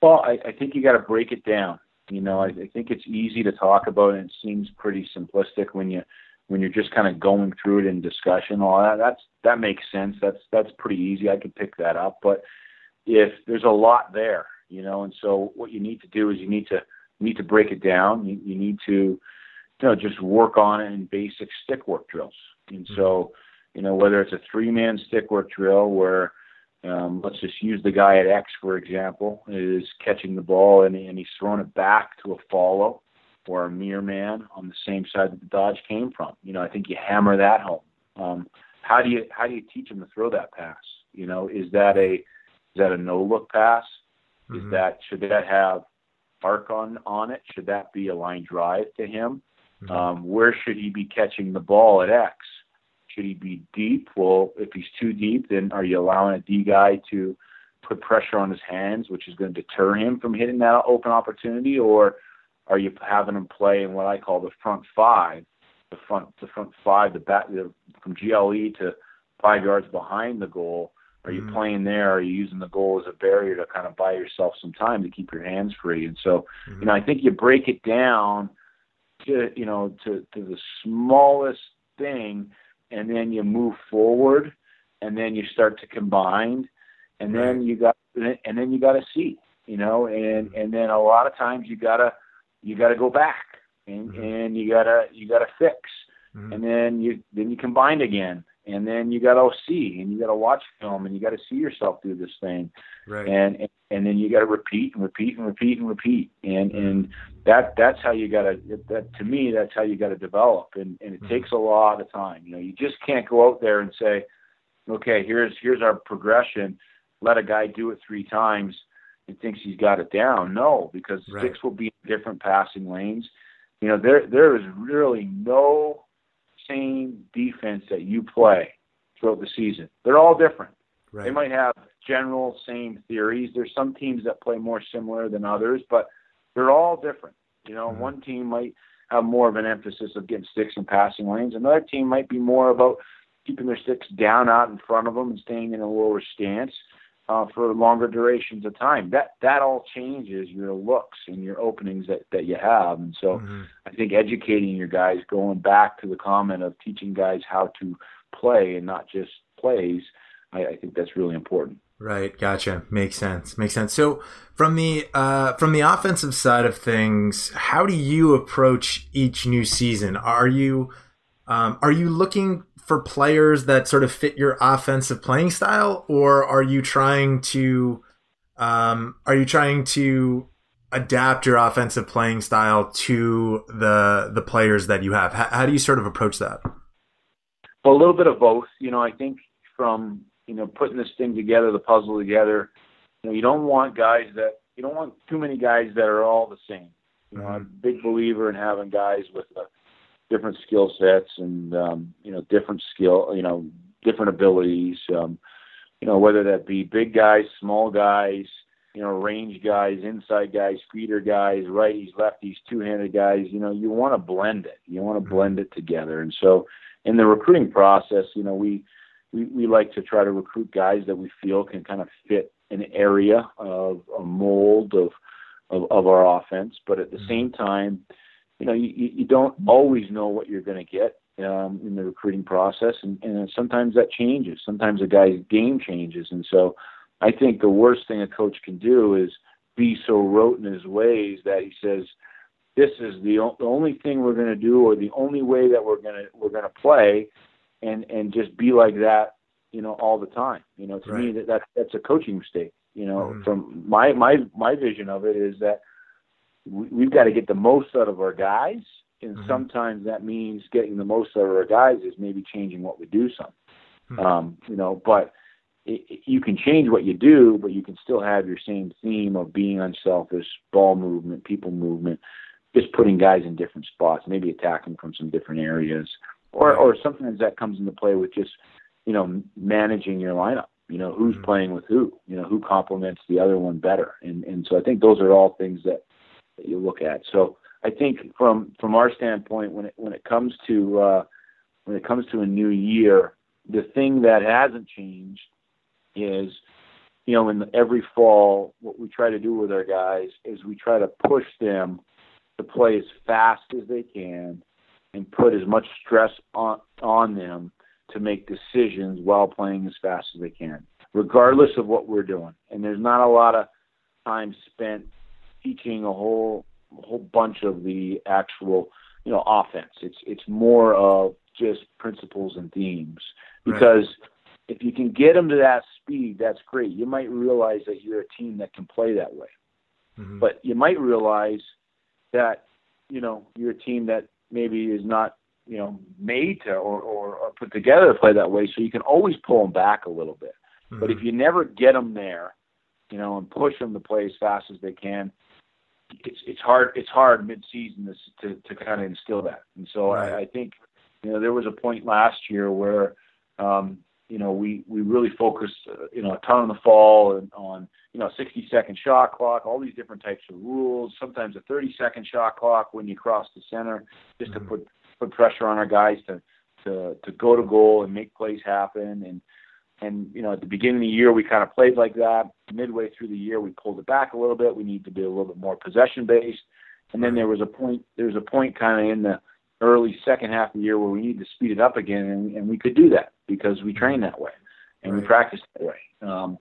Well, I, I think you got to break it down. You know, I, I think it's easy to talk about, and it seems pretty simplistic when you when you're just kind of going through it in discussion. All that that's that makes sense. That's that's pretty easy. I can pick that up. But if there's a lot there, you know, and so what you need to do is you need to you need to break it down. You, you need to you know just work on it in basic stick work drills. And so you know whether it's a three man stick work drill where um, let's just use the guy at X for example is catching the ball and, and he's throwing it back to a follow or a mirror man on the same side that the dodge came from. You know I think you hammer that home. Um, how do you how do you teach him to throw that pass? You know is that a is that a no look pass? Mm-hmm. Is that should that have arc on on it? Should that be a line drive to him? Mm-hmm. Um, where should he be catching the ball at X? Should he be deep? Well, if he's too deep, then are you allowing a D guy to put pressure on his hands, which is going to deter him from hitting that open opportunity, or are you having him play in what I call the front five, the front the front five, the back the, from GLE to five yards behind the goal, are you mm-hmm. playing there? Are you using the goal as a barrier to kind of buy yourself some time to keep your hands free? And so, mm-hmm. you know, I think you break it down to you know to to the smallest thing, and then you move forward, and then you start to combine, and right. then you got and then you got to see, you know, and mm-hmm. and then a lot of times you gotta you gotta go back and mm-hmm. and you gotta you gotta fix, mm-hmm. and then you then you combine again and then you got to see and you got to watch film and you got to see yourself do this thing. Right. and, and and then you got to repeat and repeat and repeat and repeat. And and that that's how you got to that to me that's how you got to develop. And and it mm-hmm. takes a lot of time. You know you just can't go out there and say okay here's here's our progression. Let a guy do it three times and thinks he's got it down. No because right. sticks will be in different passing lanes. You know there there is really no same defense that you play throughout the season. They're all different. Right. They might have general same theories. There's some teams that play more similar than others, but they're all different. You know, mm-hmm. one team might have more of an emphasis of getting sticks and passing lanes. Another team might be more about keeping their sticks down out in front of them and staying in a lower stance uh, for longer durations of time. That that all changes your looks and your openings that that you have. And so, mm-hmm. I think educating your guys, going back to the comment of teaching guys how to play and not just plays, I, I think that's really important. Right, gotcha. Makes sense. Makes sense. So, from the uh, from the offensive side of things, how do you approach each new season? Are you um, are you looking for players that sort of fit your offensive playing style, or are you trying to um, are you trying to adapt your offensive playing style to the the players that you have? How, how do you sort of approach that? Well, a little bit of both. You know, I think from you know putting this thing together, the puzzle together. You know, you don't want guys that you don't want too many guys that are all the same. You know, I'm a big believer in having guys with a different skill sets and um, you know different skill you know different abilities um, you know whether that be big guys small guys you know range guys inside guys feeder guys righties lefties two-handed guys you know you want to blend it you want to mm-hmm. blend it together and so in the recruiting process you know we we, we like to try to recruit guys that we feel can kind of fit an area of a mold of of, of our offense but at the mm-hmm. same time you know, you, you don't always know what you're going to get um, in the recruiting process, and, and sometimes that changes. Sometimes a guy's game changes, and so I think the worst thing a coach can do is be so rote in his ways that he says, "This is the, o- the only thing we're going to do, or the only way that we're going to we're going to play," and and just be like that, you know, all the time. You know, to right. me that, that that's a coaching mistake. You know, mm-hmm. from my my my vision of it is that we, have got to get the most out of our guys, and mm-hmm. sometimes that means getting the most out of our guys is maybe changing what we do some. Mm-hmm. Um, you know, but it, it, you can change what you do, but you can still have your same theme of being unselfish, ball movement, people movement, just putting guys in different spots, maybe attacking from some different areas, or or sometimes that comes into play with just you know managing your lineup. You know who's mm-hmm. playing with who. You know who complements the other one better, and and so I think those are all things that, that you look at. So I think from from our standpoint, when it when it comes to uh, when it comes to a new year, the thing that hasn't changed is you know in every fall what we try to do with our guys is we try to push them to play as fast as they can and put as much stress on on them to make decisions while playing as fast as they can, regardless of what we're doing. And there's not a lot of time spent teaching a whole whole bunch of the actual you know offense. It's it's more of just principles and themes because right. if you can get them to that speed, that's great. You might realize that you're a team that can play that way, mm-hmm. but you might realize that you know you're a team that maybe is not you know made to or, or, or put together to play that way. So you can always pull them back a little bit. Mm-hmm. But if you never get them there, you know, and push them to play as fast as they can, it's it's hard it's hard mid season to, to to kind of instill that. And so right. I, I think you know there was a point last year where um, you know, we, we really focused, uh, you know, a ton in the fall and on, you know, 60 second shot clock, all these different types of rules, sometimes a 30 second shot clock when you cross the center, just mm-hmm. to put, put pressure on our guys to, to, to go to goal and make plays happen. And, and, you know, at the beginning of the year, we kind of played like that. Midway through the year, we pulled it back a little bit. We need to be a little bit more possession based. And then there was a point, there was a point kind of in the, early second half of the year where we need to speed it up again, and, and we could do that because we train that way and right. we practice that way. Um,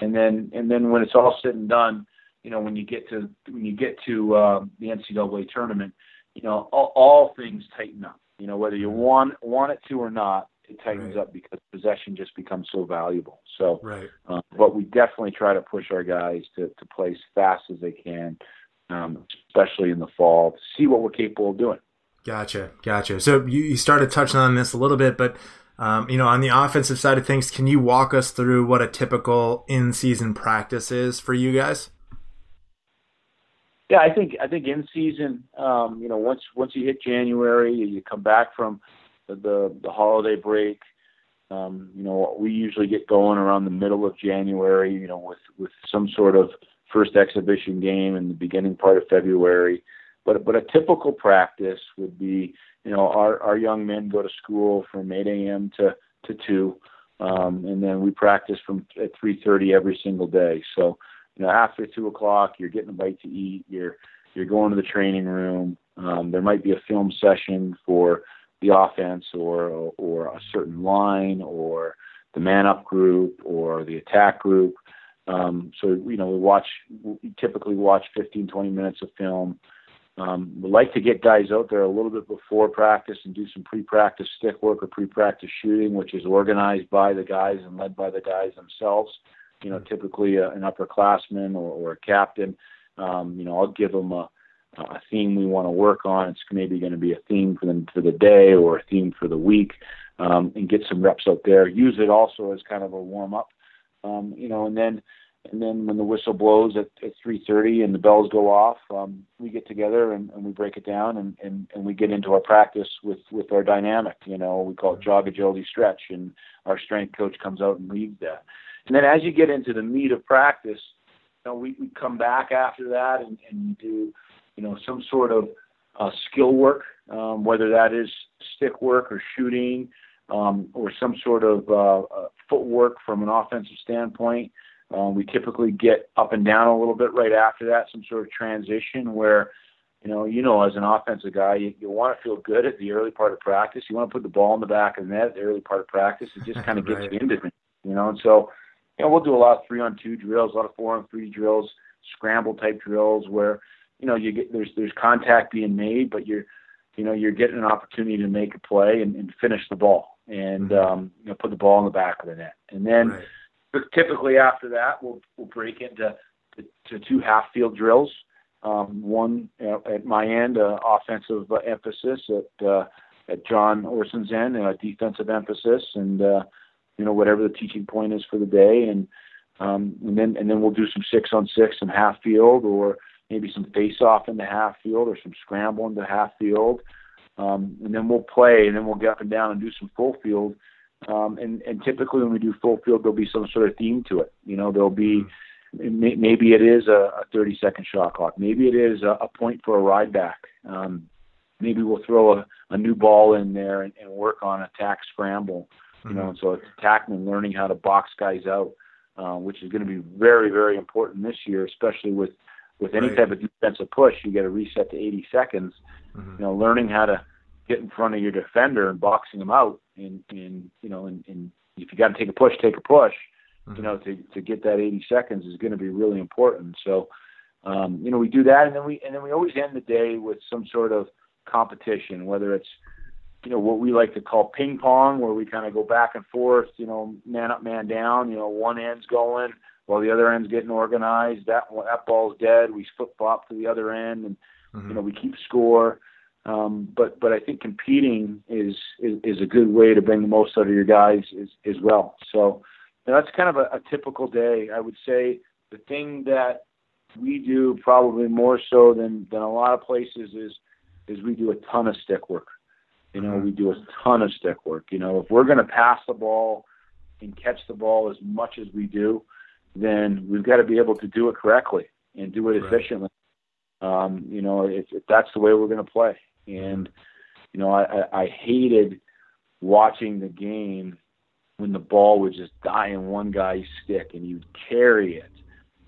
and then and then when it's all said and done, you know, when you get to when you get to uh, the NCAA tournament, you know, all, all things tighten up. You know, whether you want want it to or not, it tightens right. up because possession just becomes so valuable. So, right. uh, but we definitely try to push our guys to to play as fast as they can, um, especially in the fall, to see what we're capable of doing. Gotcha, gotcha. So you, you started touching on this a little bit, but um, you know, on the offensive side of things, can you walk us through what a typical in-season practice is for you guys? Yeah, I think I think in season, um, you know, once once you hit January, you come back from the the, holiday break. Um, you know, we usually get going around the middle of January. You know, with with some sort of first exhibition game in the beginning part of February. But but a typical practice would be, you know, our our young men go to school from 8 a.m. to to two, um, and then we practice from at 3:30 every single day. So, you know, after two o'clock, you're getting a bite to eat. You're you're going to the training room. Um, there might be a film session for the offense or or a certain line or the man up group or the attack group. Um, so you know we watch we typically watch 15 20 minutes of film um, we like to get guys out there a little bit before practice and do some pre-practice stick work or pre-practice shooting, which is organized by the guys and led by the guys themselves. You know, typically a, an upperclassman or, or a captain. Um, you know, I'll give them a, a theme we want to work on. It's maybe going to be a theme for them for the day or a theme for the week, um, and get some reps out there. Use it also as kind of a warm up. Um, you know, and then and then when the whistle blows at, at 3.30 and the bells go off um, we get together and, and we break it down and, and, and we get into our practice with, with our dynamic you know we call it jog agility stretch and our strength coach comes out and leads that and then as you get into the meat of practice you know we, we come back after that and, and do you know some sort of uh, skill work um, whether that is stick work or shooting um, or some sort of uh, uh, footwork from an offensive standpoint um, we typically get up and down a little bit right after that, some sort of transition where, you know, you know, as an offensive guy, you, you want to feel good at the early part of practice. You want to put the ball in the back of the net at the early part of practice. It just kind of gets right. you into it, you know. And so, you know, we'll do a lot of three on two drills, a lot of four on three drills, scramble type drills where, you know, you get there's there's contact being made, but you're, you know, you're getting an opportunity to make a play and, and finish the ball and mm-hmm. um, you know put the ball in the back of the net, and then. Right typically after that, we'll we'll break into to, to two half field drills. Um, one at my end, uh, offensive uh, emphasis at uh, at John Orson's end, a defensive emphasis, and uh, you know whatever the teaching point is for the day, and um, and then and then we'll do some six on six in half field, or maybe some face off in the half field, or some scramble in the half field, um, and then we'll play, and then we'll get up and down and do some full field. Um, and, and typically when we do full field, there'll be some sort of theme to it. You know, there'll be maybe it is a, a 30 second shot clock. Maybe it is a, a point for a ride back. Um, maybe we'll throw a, a new ball in there and, and work on attack scramble. You mm-hmm. know, and so it's attacking and learning how to box guys out, uh, which is going to be very, very important this year, especially with with any right. type of defensive push. You get a reset to 80 seconds. Mm-hmm. You know, learning how to get in front of your defender and boxing them out, and and you know, and, and if you got to take a push, take a push. Mm-hmm. You know, to to get that 80 seconds is going to be really important. So, um, you know, we do that, and then we and then we always end the day with some sort of competition, whether it's you know what we like to call ping pong, where we kind of go back and forth, you know, man up, man down. You know, one end's going while the other end's getting organized. That that ball's dead. We flip flop to the other end, and mm-hmm. you know we keep score. Um, but but I think competing is, is is a good way to bring the most out of your guys as as well. So you know, that's kind of a, a typical day. I would say the thing that we do probably more so than than a lot of places is is we do a ton of stick work. You know, we do a ton of stick work. You know, if we're going to pass the ball and catch the ball as much as we do, then we've got to be able to do it correctly and do it right. efficiently. Um, you know, if, if that's the way we're going to play. And you know, I, I, hated watching the game when the ball would just die in one guy's stick and you'd carry it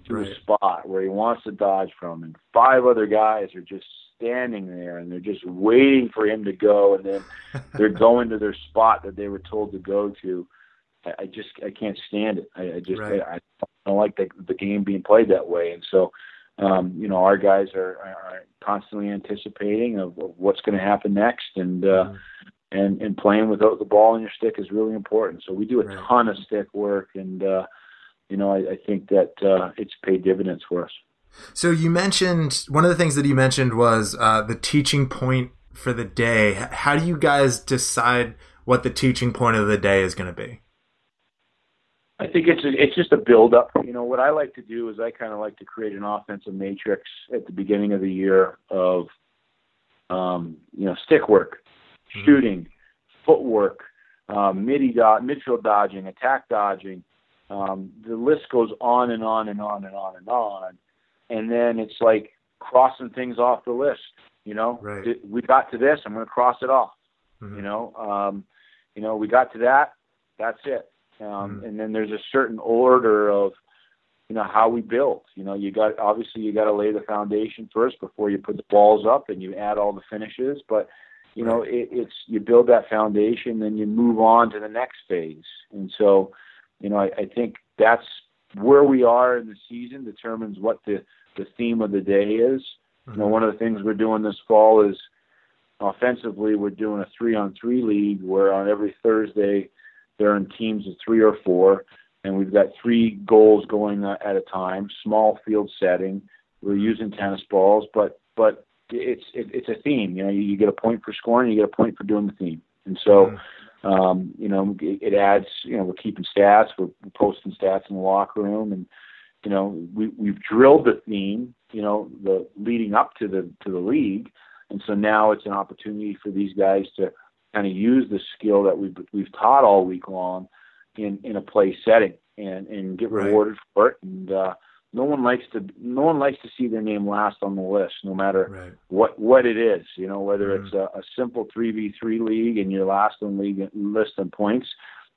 to right. a spot where he wants to dodge from, and five other guys are just standing there and they're just waiting for him to go, and then they're going to their spot that they were told to go to. I, I just I can't stand it. I, I just right. I, I don't like the the game being played that way, and so um, you know our guys are, are constantly anticipating of, of what's going to happen next, and uh, mm-hmm. and and playing without the ball in your stick is really important. So we do a right. ton of stick work, and uh, you know I, I think that uh, it's paid dividends for us. So you mentioned one of the things that you mentioned was uh, the teaching point for the day. How do you guys decide what the teaching point of the day is going to be? I think it's a, it's just a build up. You know, what I like to do is I kind of like to create an offensive matrix at the beginning of the year of, um, you know, stick work, mm-hmm. shooting, footwork, um, middie do- midfield dodging, attack dodging. Um, the list goes on and on and on and on and on and then it's like crossing things off the list. You know, right. we got to this, I'm going to cross it off. Mm-hmm. You know, um, you know, we got to that, that's it. Um, mm-hmm. And then there's a certain order of, you know, how we build. You know, you got obviously you got to lay the foundation first before you put the balls up and you add all the finishes. But you know, it, it's you build that foundation, then you move on to the next phase. And so, you know, I, I think that's where we are in the season determines what the the theme of the day is. Mm-hmm. You know, mm-hmm. one of the things we're doing this fall is offensively we're doing a three on three league where on every Thursday they're in teams of three or four, and we've got three goals going at a time, small field setting. We're using tennis balls, but but it's it, it's a theme. You know, you, you get a point for scoring, you get a point for doing the theme, and so. Mm-hmm um, you know, it, it adds. You know, we're keeping stats. We're, we're posting stats in the locker room, and you know, we we've drilled the theme. You know, the leading up to the to the league, and so now it's an opportunity for these guys to kind of use the skill that we've we've taught all week long in in a play setting and and get rewarded right. for it. And uh, no one likes to no one likes to see their name last on the list, no matter right. what what it is. You know, whether mm-hmm. it's a, a simple three v three league and you're last on league list in points,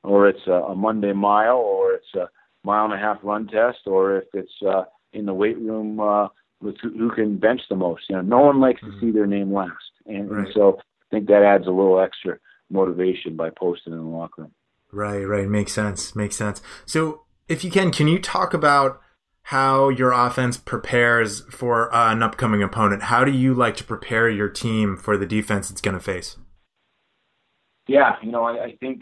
or it's a, a Monday mile, or it's a mile and a half run test, or if it's uh, in the weight room uh, with who, who can bench the most. You know, no one likes mm-hmm. to see their name last, and, right. and so think that adds a little extra motivation by posting in the locker room. Right, right, makes sense, makes sense. So, if you can, can you talk about how your offense prepares for uh, an upcoming opponent. How do you like to prepare your team for the defense it's going to face? Yeah, you know, I, I think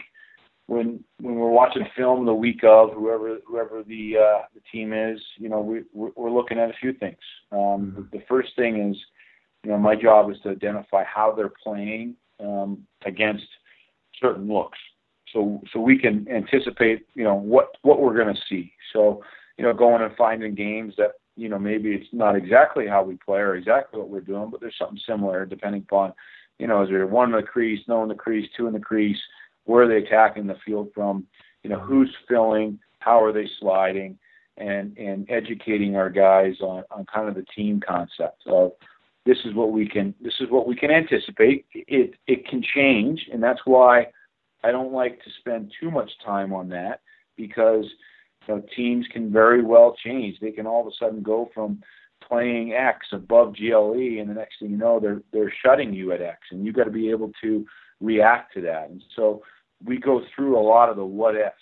when when we're watching film the week of whoever whoever the uh, the team is, you know, we we're looking at a few things. Um, mm-hmm. The first thing is, you know, my job is to identify how they're playing um, against certain looks, so so we can anticipate, you know, what what we're going to see. So, you know, going and finding games that you know maybe it's not exactly how we play or exactly what we're doing, but there's something similar depending upon, you know, is there one in the crease, no in the crease, two in the crease where are they attacking the field from? You know, who's filling? How are they sliding? And and educating our guys on, on kind of the team concept of this is what we can this is what we can anticipate. It it can change, and that's why I don't like to spend too much time on that because you know, teams can very well change. They can all of a sudden go from playing X above GLE, and the next thing you know, they're they're shutting you at X, and you've got to be able to react to that. And so we go through a lot of the what ifs.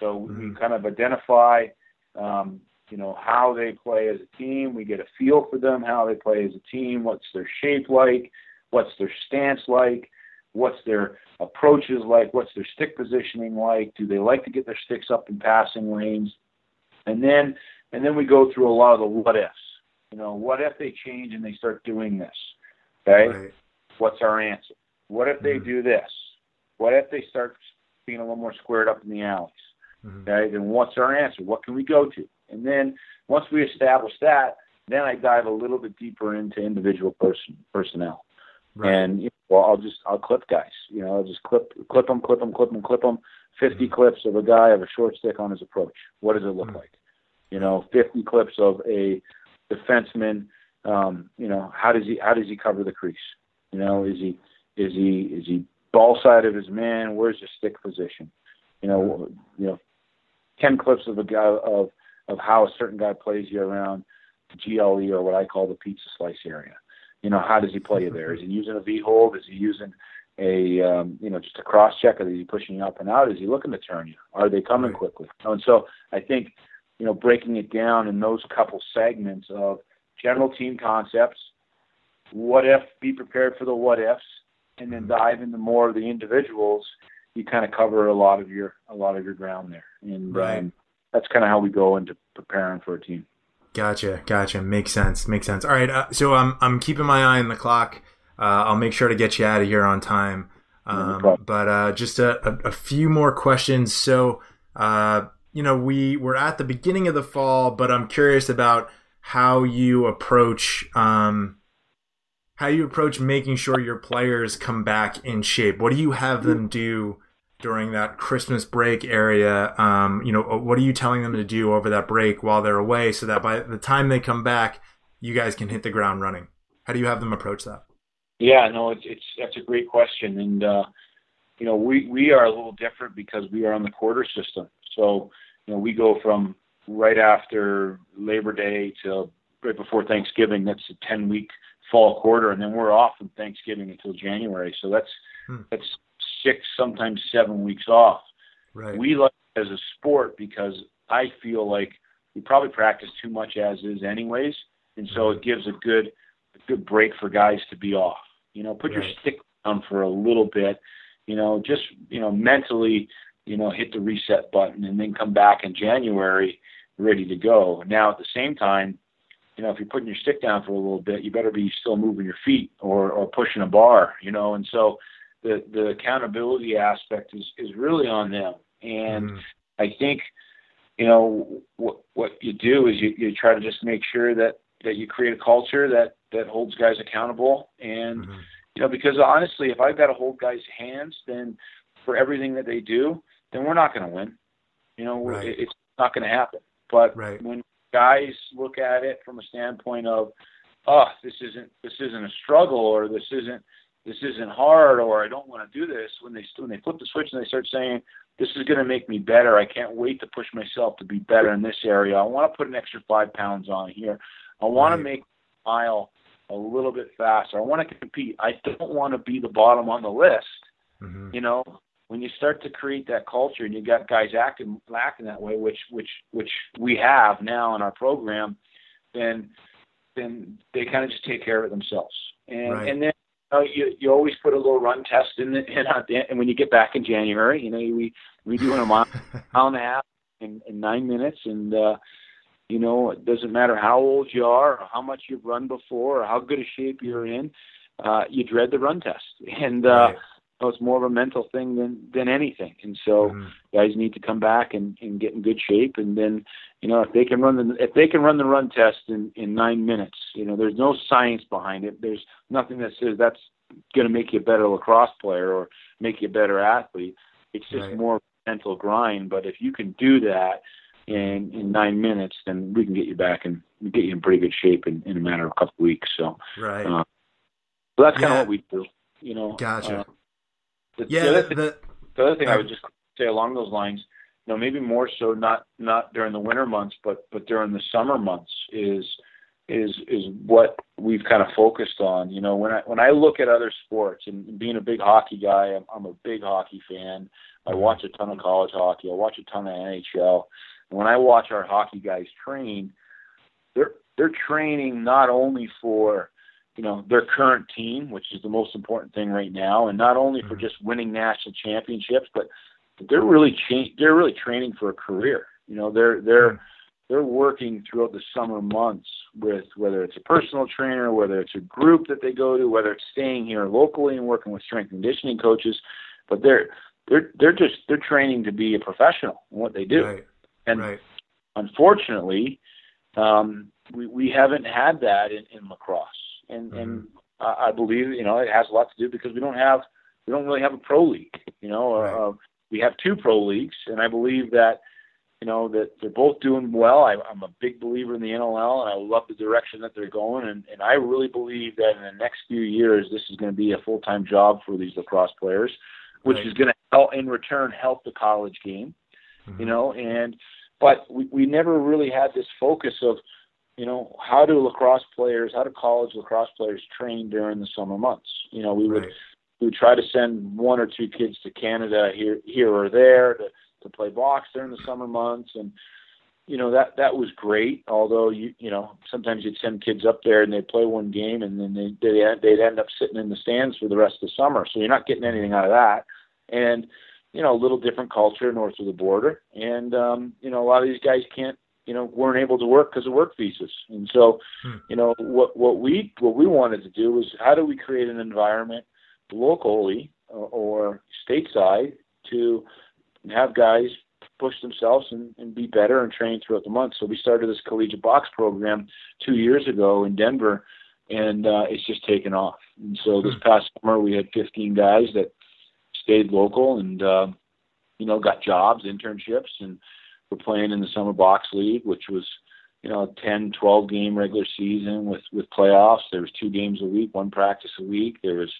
So mm-hmm. we kind of identify, um, you know, how they play as a team. We get a feel for them, how they play as a team, what's their shape like, what's their stance like, what's their approaches like, what's their stick positioning like. Do they like to get their sticks up in passing lanes? And then, and then we go through a lot of the what ifs. You know, what if they change and they start doing this? Okay, right. what's our answer? What if they mm-hmm. do this? What if they start being a little more squared up in the alleys? Mm-hmm. Okay, then what's our answer? What can we go to? And then once we establish that, then I dive a little bit deeper into individual person personnel. Right. And you know, well, I'll just I'll clip guys. You know, I'll just clip clip them, clip them, clip them, clip them. 50 mm-hmm. clips of a guy of a short stick on his approach. What does it look mm-hmm. like? You know, 50 clips of a defenseman. Um, you know, how does he how does he cover the crease? You know, is he is he is he ball side of his man, where's his stick position? You know, you know, ten clips of a guy of of how a certain guy plays you around the GLE or what I call the pizza slice area. You know, how does he play you there? Is he using a V hold? Is he using a um, you know just a cross check? Is he pushing you up and out? Is he looking to turn you? Are they coming quickly? And so I think you know breaking it down in those couple segments of general team concepts. What if? Be prepared for the what ifs and then dive into more of the individuals, you kind of cover a lot of your a lot of your ground there, and right. um, that's kind of how we go into preparing for a team. Gotcha, gotcha. Makes sense. Makes sense. All right. Uh, so I'm I'm keeping my eye on the clock. Uh, I'll make sure to get you out of here on time. Um, no but uh, just a, a, a, few more questions. So uh, you know we we're at the beginning of the fall, but I'm curious about how you approach um, how you approach making sure your players come back in shape. What do you have them do during that Christmas break area? Um, you know, what are you telling them to do over that break while they're away so that by the time they come back, you guys can hit the ground running? How do you have them approach that? Yeah, no, it's, it's that's a great question, and uh, you know, we we are a little different because we are on the quarter system. So, you know, we go from right after Labor Day to right before Thanksgiving. That's a ten week fall quarter, and then we're off from Thanksgiving until January. So that's hmm. that's six, sometimes seven weeks off. Right. We like it as a sport because I feel like we probably practice too much as is, anyways, and so mm-hmm. it gives a good a good break for guys to be off. You know, put right. your stick down for a little bit. You know, just you know mentally, you know, hit the reset button, and then come back in January ready to go. Now at the same time you know, if you're putting your stick down for a little bit, you better be still moving your feet or, or pushing a bar, you know, and so the, the accountability aspect is, is really on them. And mm. I think, you know, what, what you do is you, you try to just make sure that, that you create a culture that, that holds guys accountable. And, mm-hmm. you know, because honestly, if I've got to hold guys' hands, then for everything that they do, then we're not going to win. You know, right. it's not going to happen. But right. when guys look at it from a standpoint of, oh, this isn't this isn't a struggle or this isn't this isn't hard or I don't want to do this. When they when they flip the switch and they start saying, this is going to make me better. I can't wait to push myself to be better in this area. I want to put an extra five pounds on here. I want to make mile a little bit faster. I want to compete. I don't want to be the bottom on the list. Mm-hmm. You know, when you start to create that culture and you got guys acting acting that way, which which which we have now in our program, then then they kind of just take care of it themselves. And right. and then uh, you you always put a little run test in, the, in uh, and when you get back in January, you know we we do a mile, mile and a half in, in nine minutes, and uh, you know it doesn't matter how old you are, or how much you've run before, or how good a shape you're in, uh, you dread the run test, and uh, right. So it's more of a mental thing than than anything. And so mm-hmm. guys need to come back and, and get in good shape, and then you know if they can run the if they can run the run test in in nine minutes, you know there's no science behind it. There's nothing that says that's going to make you a better lacrosse player or make you a better athlete. It's just right. more mental grind. But if you can do that in in nine minutes, then we can get you back and get you in pretty good shape in, in a matter of a couple of weeks. So right. Uh, so that's kind of what we do. You know. Gotcha. Uh, the, yeah. The other, thing, the, the other thing I would just say along those lines, you know, maybe more so not not during the winter months, but but during the summer months is is is what we've kind of focused on. You know, when I when I look at other sports and being a big hockey guy, I'm, I'm a big hockey fan. I mm-hmm. watch a ton of college hockey. I watch a ton of NHL. And When I watch our hockey guys train, they're they're training not only for you know their current team, which is the most important thing right now, and not only for mm-hmm. just winning national championships, but they're really cha- they're really training for a career. You know, they're they're mm-hmm they're working throughout the summer months with whether it's a personal trainer, whether it's a group that they go to, whether it's staying here locally and working with strength and conditioning coaches, but they're they're they're just they're training to be a professional in what they do. Right. And right. unfortunately, um, we we haven't had that in, in lacrosse, and mm-hmm. and I believe you know it has a lot to do because we don't have we don't really have a pro league. You know, right. uh, we have two pro leagues, and I believe that you know that they're both doing well. I, I'm a big believer in the NLL, and I love the direction that they're going. And, and I really believe that in the next few years, this is going to be a full time job for these lacrosse players, which right. is going to help in return help the college game. Mm-hmm. You know, and but we, we never really had this focus of, you know, how do lacrosse players, how do college lacrosse players train during the summer months? You know, we right. would we would try to send one or two kids to Canada here here or there to to play box during the summer months and you know that that was great although you you know sometimes you'd send kids up there and they'd play one game and then they they'd, they'd end up sitting in the stands for the rest of the summer so you're not getting anything out of that and you know a little different culture north of the border and um you know a lot of these guys can't you know weren't able to work because of work visas and so hmm. you know what what we what we wanted to do was how do we create an environment locally or, or stateside to have guys push themselves and, and be better and train throughout the month. So we started this collegiate box program two years ago in Denver, and uh, it's just taken off. And so this hmm. past summer we had 15 guys that stayed local and uh, you know got jobs, internships, and we're playing in the summer box league, which was you know a 10, 12 game regular season with with playoffs. There was two games a week, one practice a week. There was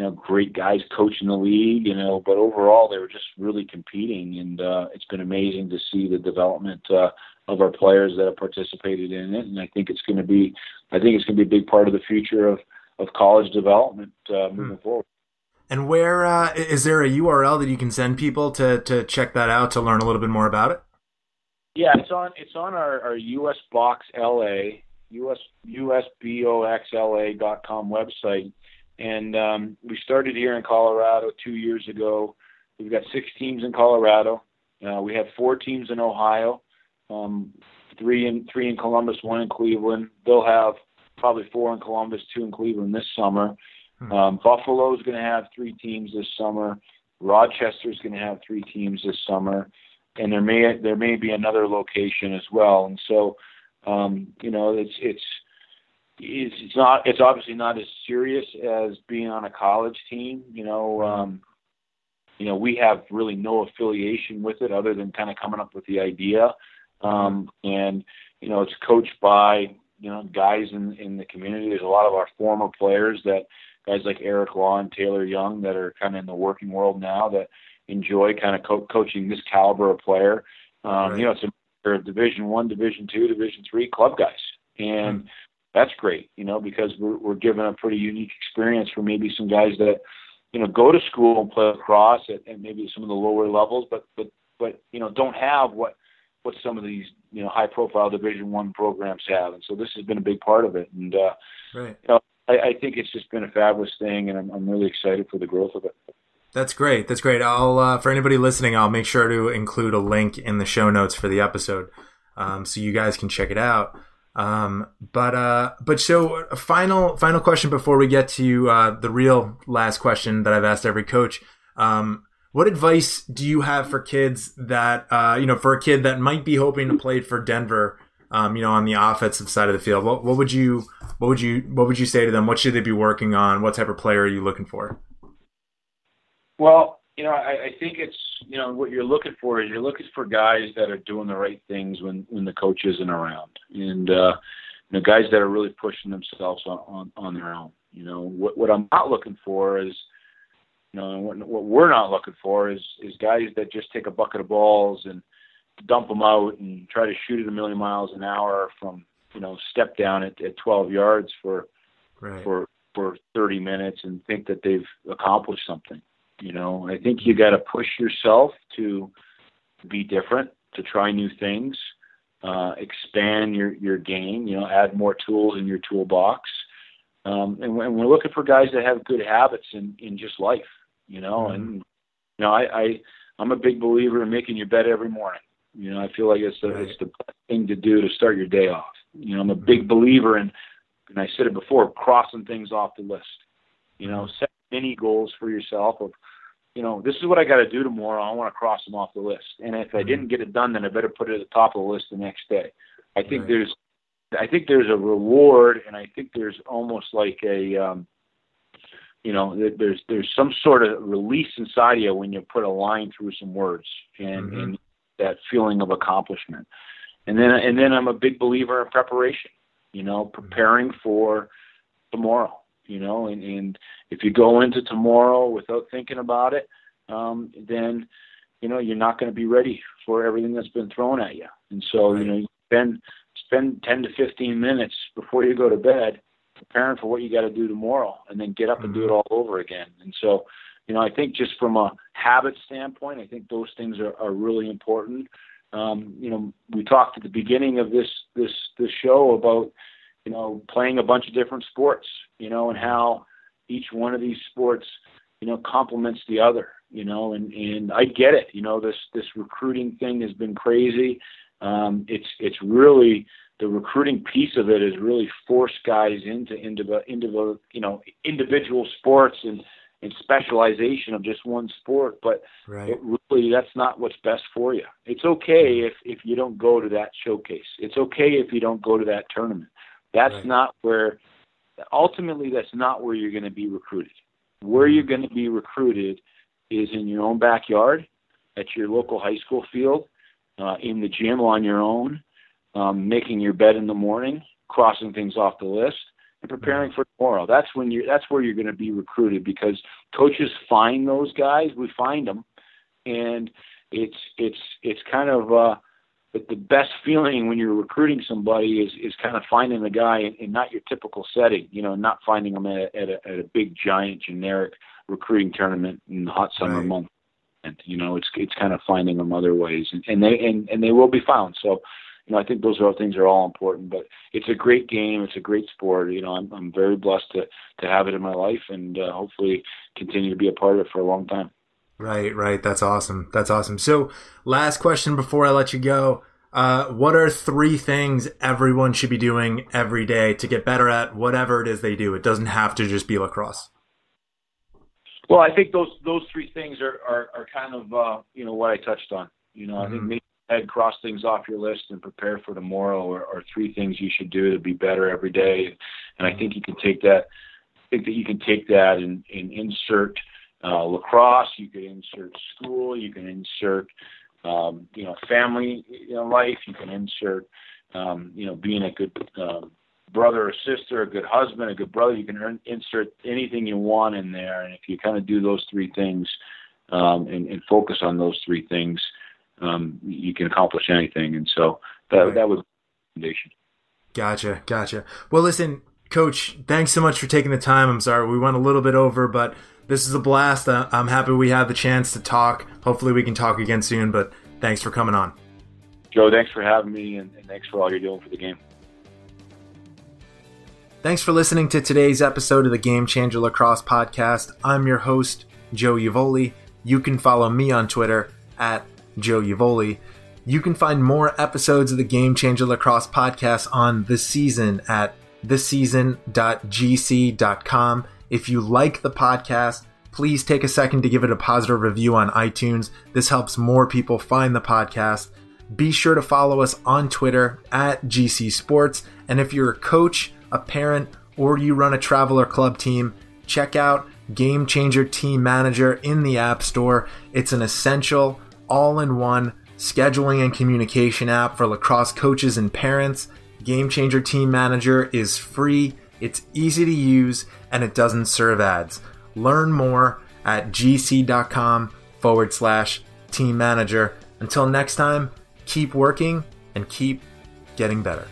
you know, great guys coaching the league, you know, but overall they were just really competing, and uh, it's been amazing to see the development uh, of our players that have participated in it, and I think it's going to be, I think it's going to be a big part of the future of of college development uh, hmm. moving hmm. forward. And where uh, is there a URL that you can send people to to check that out to learn a little bit more about it? Yeah, it's on it's on our, our US Box LA US USBOXLA dot com website and um, we started here in Colorado two years ago. We've got six teams in Colorado. Uh, we have four teams in Ohio, um, three in three in Columbus, one in Cleveland. They'll have probably four in Columbus, two in Cleveland this summer. Hmm. Um, Buffalo is going to have three teams this summer. Rochester is going to have three teams this summer, and there may there may be another location as well. And so, um, you know, it's it's it's, not it's obviously not as serious as being on a college team. You know, um, you know, we have really no affiliation with it other than kind of coming up with the idea. Um, and you know, it's coached by you know guys in in the community. There's a lot of our former players that guys like Eric Law and Taylor Young that are kind of in the working world now that enjoy kind of co- coaching this caliber of player. Um, right. You know, it's a Division One, Division Two, Division Three club guys, and mm that's great, you know, because we're, we're given a pretty unique experience for maybe some guys that, you know, go to school and play lacrosse at, at maybe some of the lower levels, but, but, but, you know, don't have what, what some of these, you know, high profile division one programs have. And so this has been a big part of it. And, uh, right. you know, I, I think it's just been a fabulous thing, and I'm, I'm really excited for the growth of it. That's great. That's great. I'll uh, for anybody listening, I'll make sure to include a link in the show notes for the episode, um, so you guys can check it out. Um, but uh, but so a final final question before we get to uh, the real last question that I've asked every coach. Um, what advice do you have for kids that uh, you know for a kid that might be hoping to play for Denver? Um, you know, on the offensive side of the field, what, what would you what would you what would you say to them? What should they be working on? What type of player are you looking for? Well, you know, I, I think it's you know what you're looking for is you're looking for guys that are doing the right things when when the coach isn't around, and uh, you know guys that are really pushing themselves on on, on their own. You know, what what I'm not looking for is you know what, what we're not looking for is is guys that just take a bucket of balls and dump them out and try to shoot it a million miles an hour from you know step down at, at 12 yards for right. for for 30 minutes and think that they've accomplished something. You know, I think you got to push yourself to be different, to try new things, uh, expand your your game. You know, add more tools in your toolbox. Um, and, and we're looking for guys that have good habits in in just life. You know, mm-hmm. and you know, I, I I'm a big believer in making your bed every morning. You know, I feel like it's the it's the best thing to do to start your day off. You know, I'm a mm-hmm. big believer in, and I said it before, crossing things off the list. You know, mm-hmm. set mini goals for yourself of you know, this is what I got to do tomorrow. I want to cross them off the list. And if I mm-hmm. didn't get it done, then I better put it at the top of the list the next day. I think right. there's, I think there's a reward, and I think there's almost like a, um, you know, there's there's some sort of release inside of you when you put a line through some words, and, mm-hmm. and that feeling of accomplishment. And then and then I'm a big believer in preparation. You know, mm-hmm. preparing for tomorrow you know, and, and if you go into tomorrow without thinking about it, um, then, you know, you're not going to be ready for everything that's been thrown at you. And so, you know, you spend, spend 10 to 15 minutes before you go to bed preparing for what you got to do tomorrow and then get up and do it mm-hmm. all over again. And so, you know, I think just from a habit standpoint, I think those things are, are really important. Um, you know, we talked at the beginning of this this this show about you know, playing a bunch of different sports, you know, and how each one of these sports, you know, complements the other, you know, and, and I get it, you know, this, this recruiting thing has been crazy. Um, it's, it's really, the recruiting piece of it has really forced guys into, into, into, you know, individual sports and, and specialization of just one sport, but right. it really that's not what's best for you. It's okay if if you don't go to that showcase. It's okay if you don't go to that tournament. That's right. not where, ultimately, that's not where you're going to be recruited. Where you're going to be recruited is in your own backyard, at your local high school field, uh, in the gym on your own, um, making your bed in the morning, crossing things off the list, and preparing for tomorrow. That's when you're. That's where you're going to be recruited because coaches find those guys. We find them, and it's it's it's kind of. Uh, but the best feeling when you're recruiting somebody is is kind of finding the guy in, in not your typical setting. You know, not finding them at, at, a, at a big giant generic recruiting tournament in the hot summer right. month. And you know, it's it's kind of finding them other ways, and, and they and, and they will be found. So, you know, I think those are all things are all important. But it's a great game. It's a great sport. You know, I'm I'm very blessed to to have it in my life, and uh, hopefully continue to be a part of it for a long time. Right, right. That's awesome. That's awesome. So, last question before I let you go. Uh, what are three things everyone should be doing every day to get better at whatever it is they do? It doesn't have to just be lacrosse. Well, I think those those three things are are, are kind of uh, you know what I touched on. You know, mm-hmm. I think make head cross things off your list and prepare for tomorrow are, are three things you should do to be better every day. And I think you can take that. I think that you can take that and, and insert uh, lacrosse. You could insert school. You can insert, um, you know, family you know, life. You can insert, um, you know, being a good um, brother or sister, a good husband, a good brother. You can insert anything you want in there, and if you kind of do those three things um, and, and focus on those three things, um, you can accomplish anything. And so that right. that was foundation. Gotcha, gotcha. Well, listen, Coach, thanks so much for taking the time. I'm sorry we went a little bit over, but this is a blast. I'm happy we had the chance to talk. Hopefully, we can talk again soon. But thanks for coming on. Joe, thanks for having me, and, and thanks for all you're doing for the game. Thanks for listening to today's episode of the Game Changer Lacrosse Podcast. I'm your host, Joe Uvoli. You can follow me on Twitter at Joe Uvoli. You can find more episodes of the Game Changer Lacrosse Podcast on the season at theseason.gc.com. If you like the podcast, please take a second to give it a positive review on iTunes. This helps more people find the podcast. Be sure to follow us on Twitter at GC Sports. And if you're a coach, a parent, or you run a traveler club team, check out Game Changer Team Manager in the App Store. It's an essential, all in one scheduling and communication app for lacrosse coaches and parents. Game Changer Team Manager is free, it's easy to use, and it doesn't serve ads. Learn more at gc.com forward slash team manager. Until next time, keep working and keep getting better.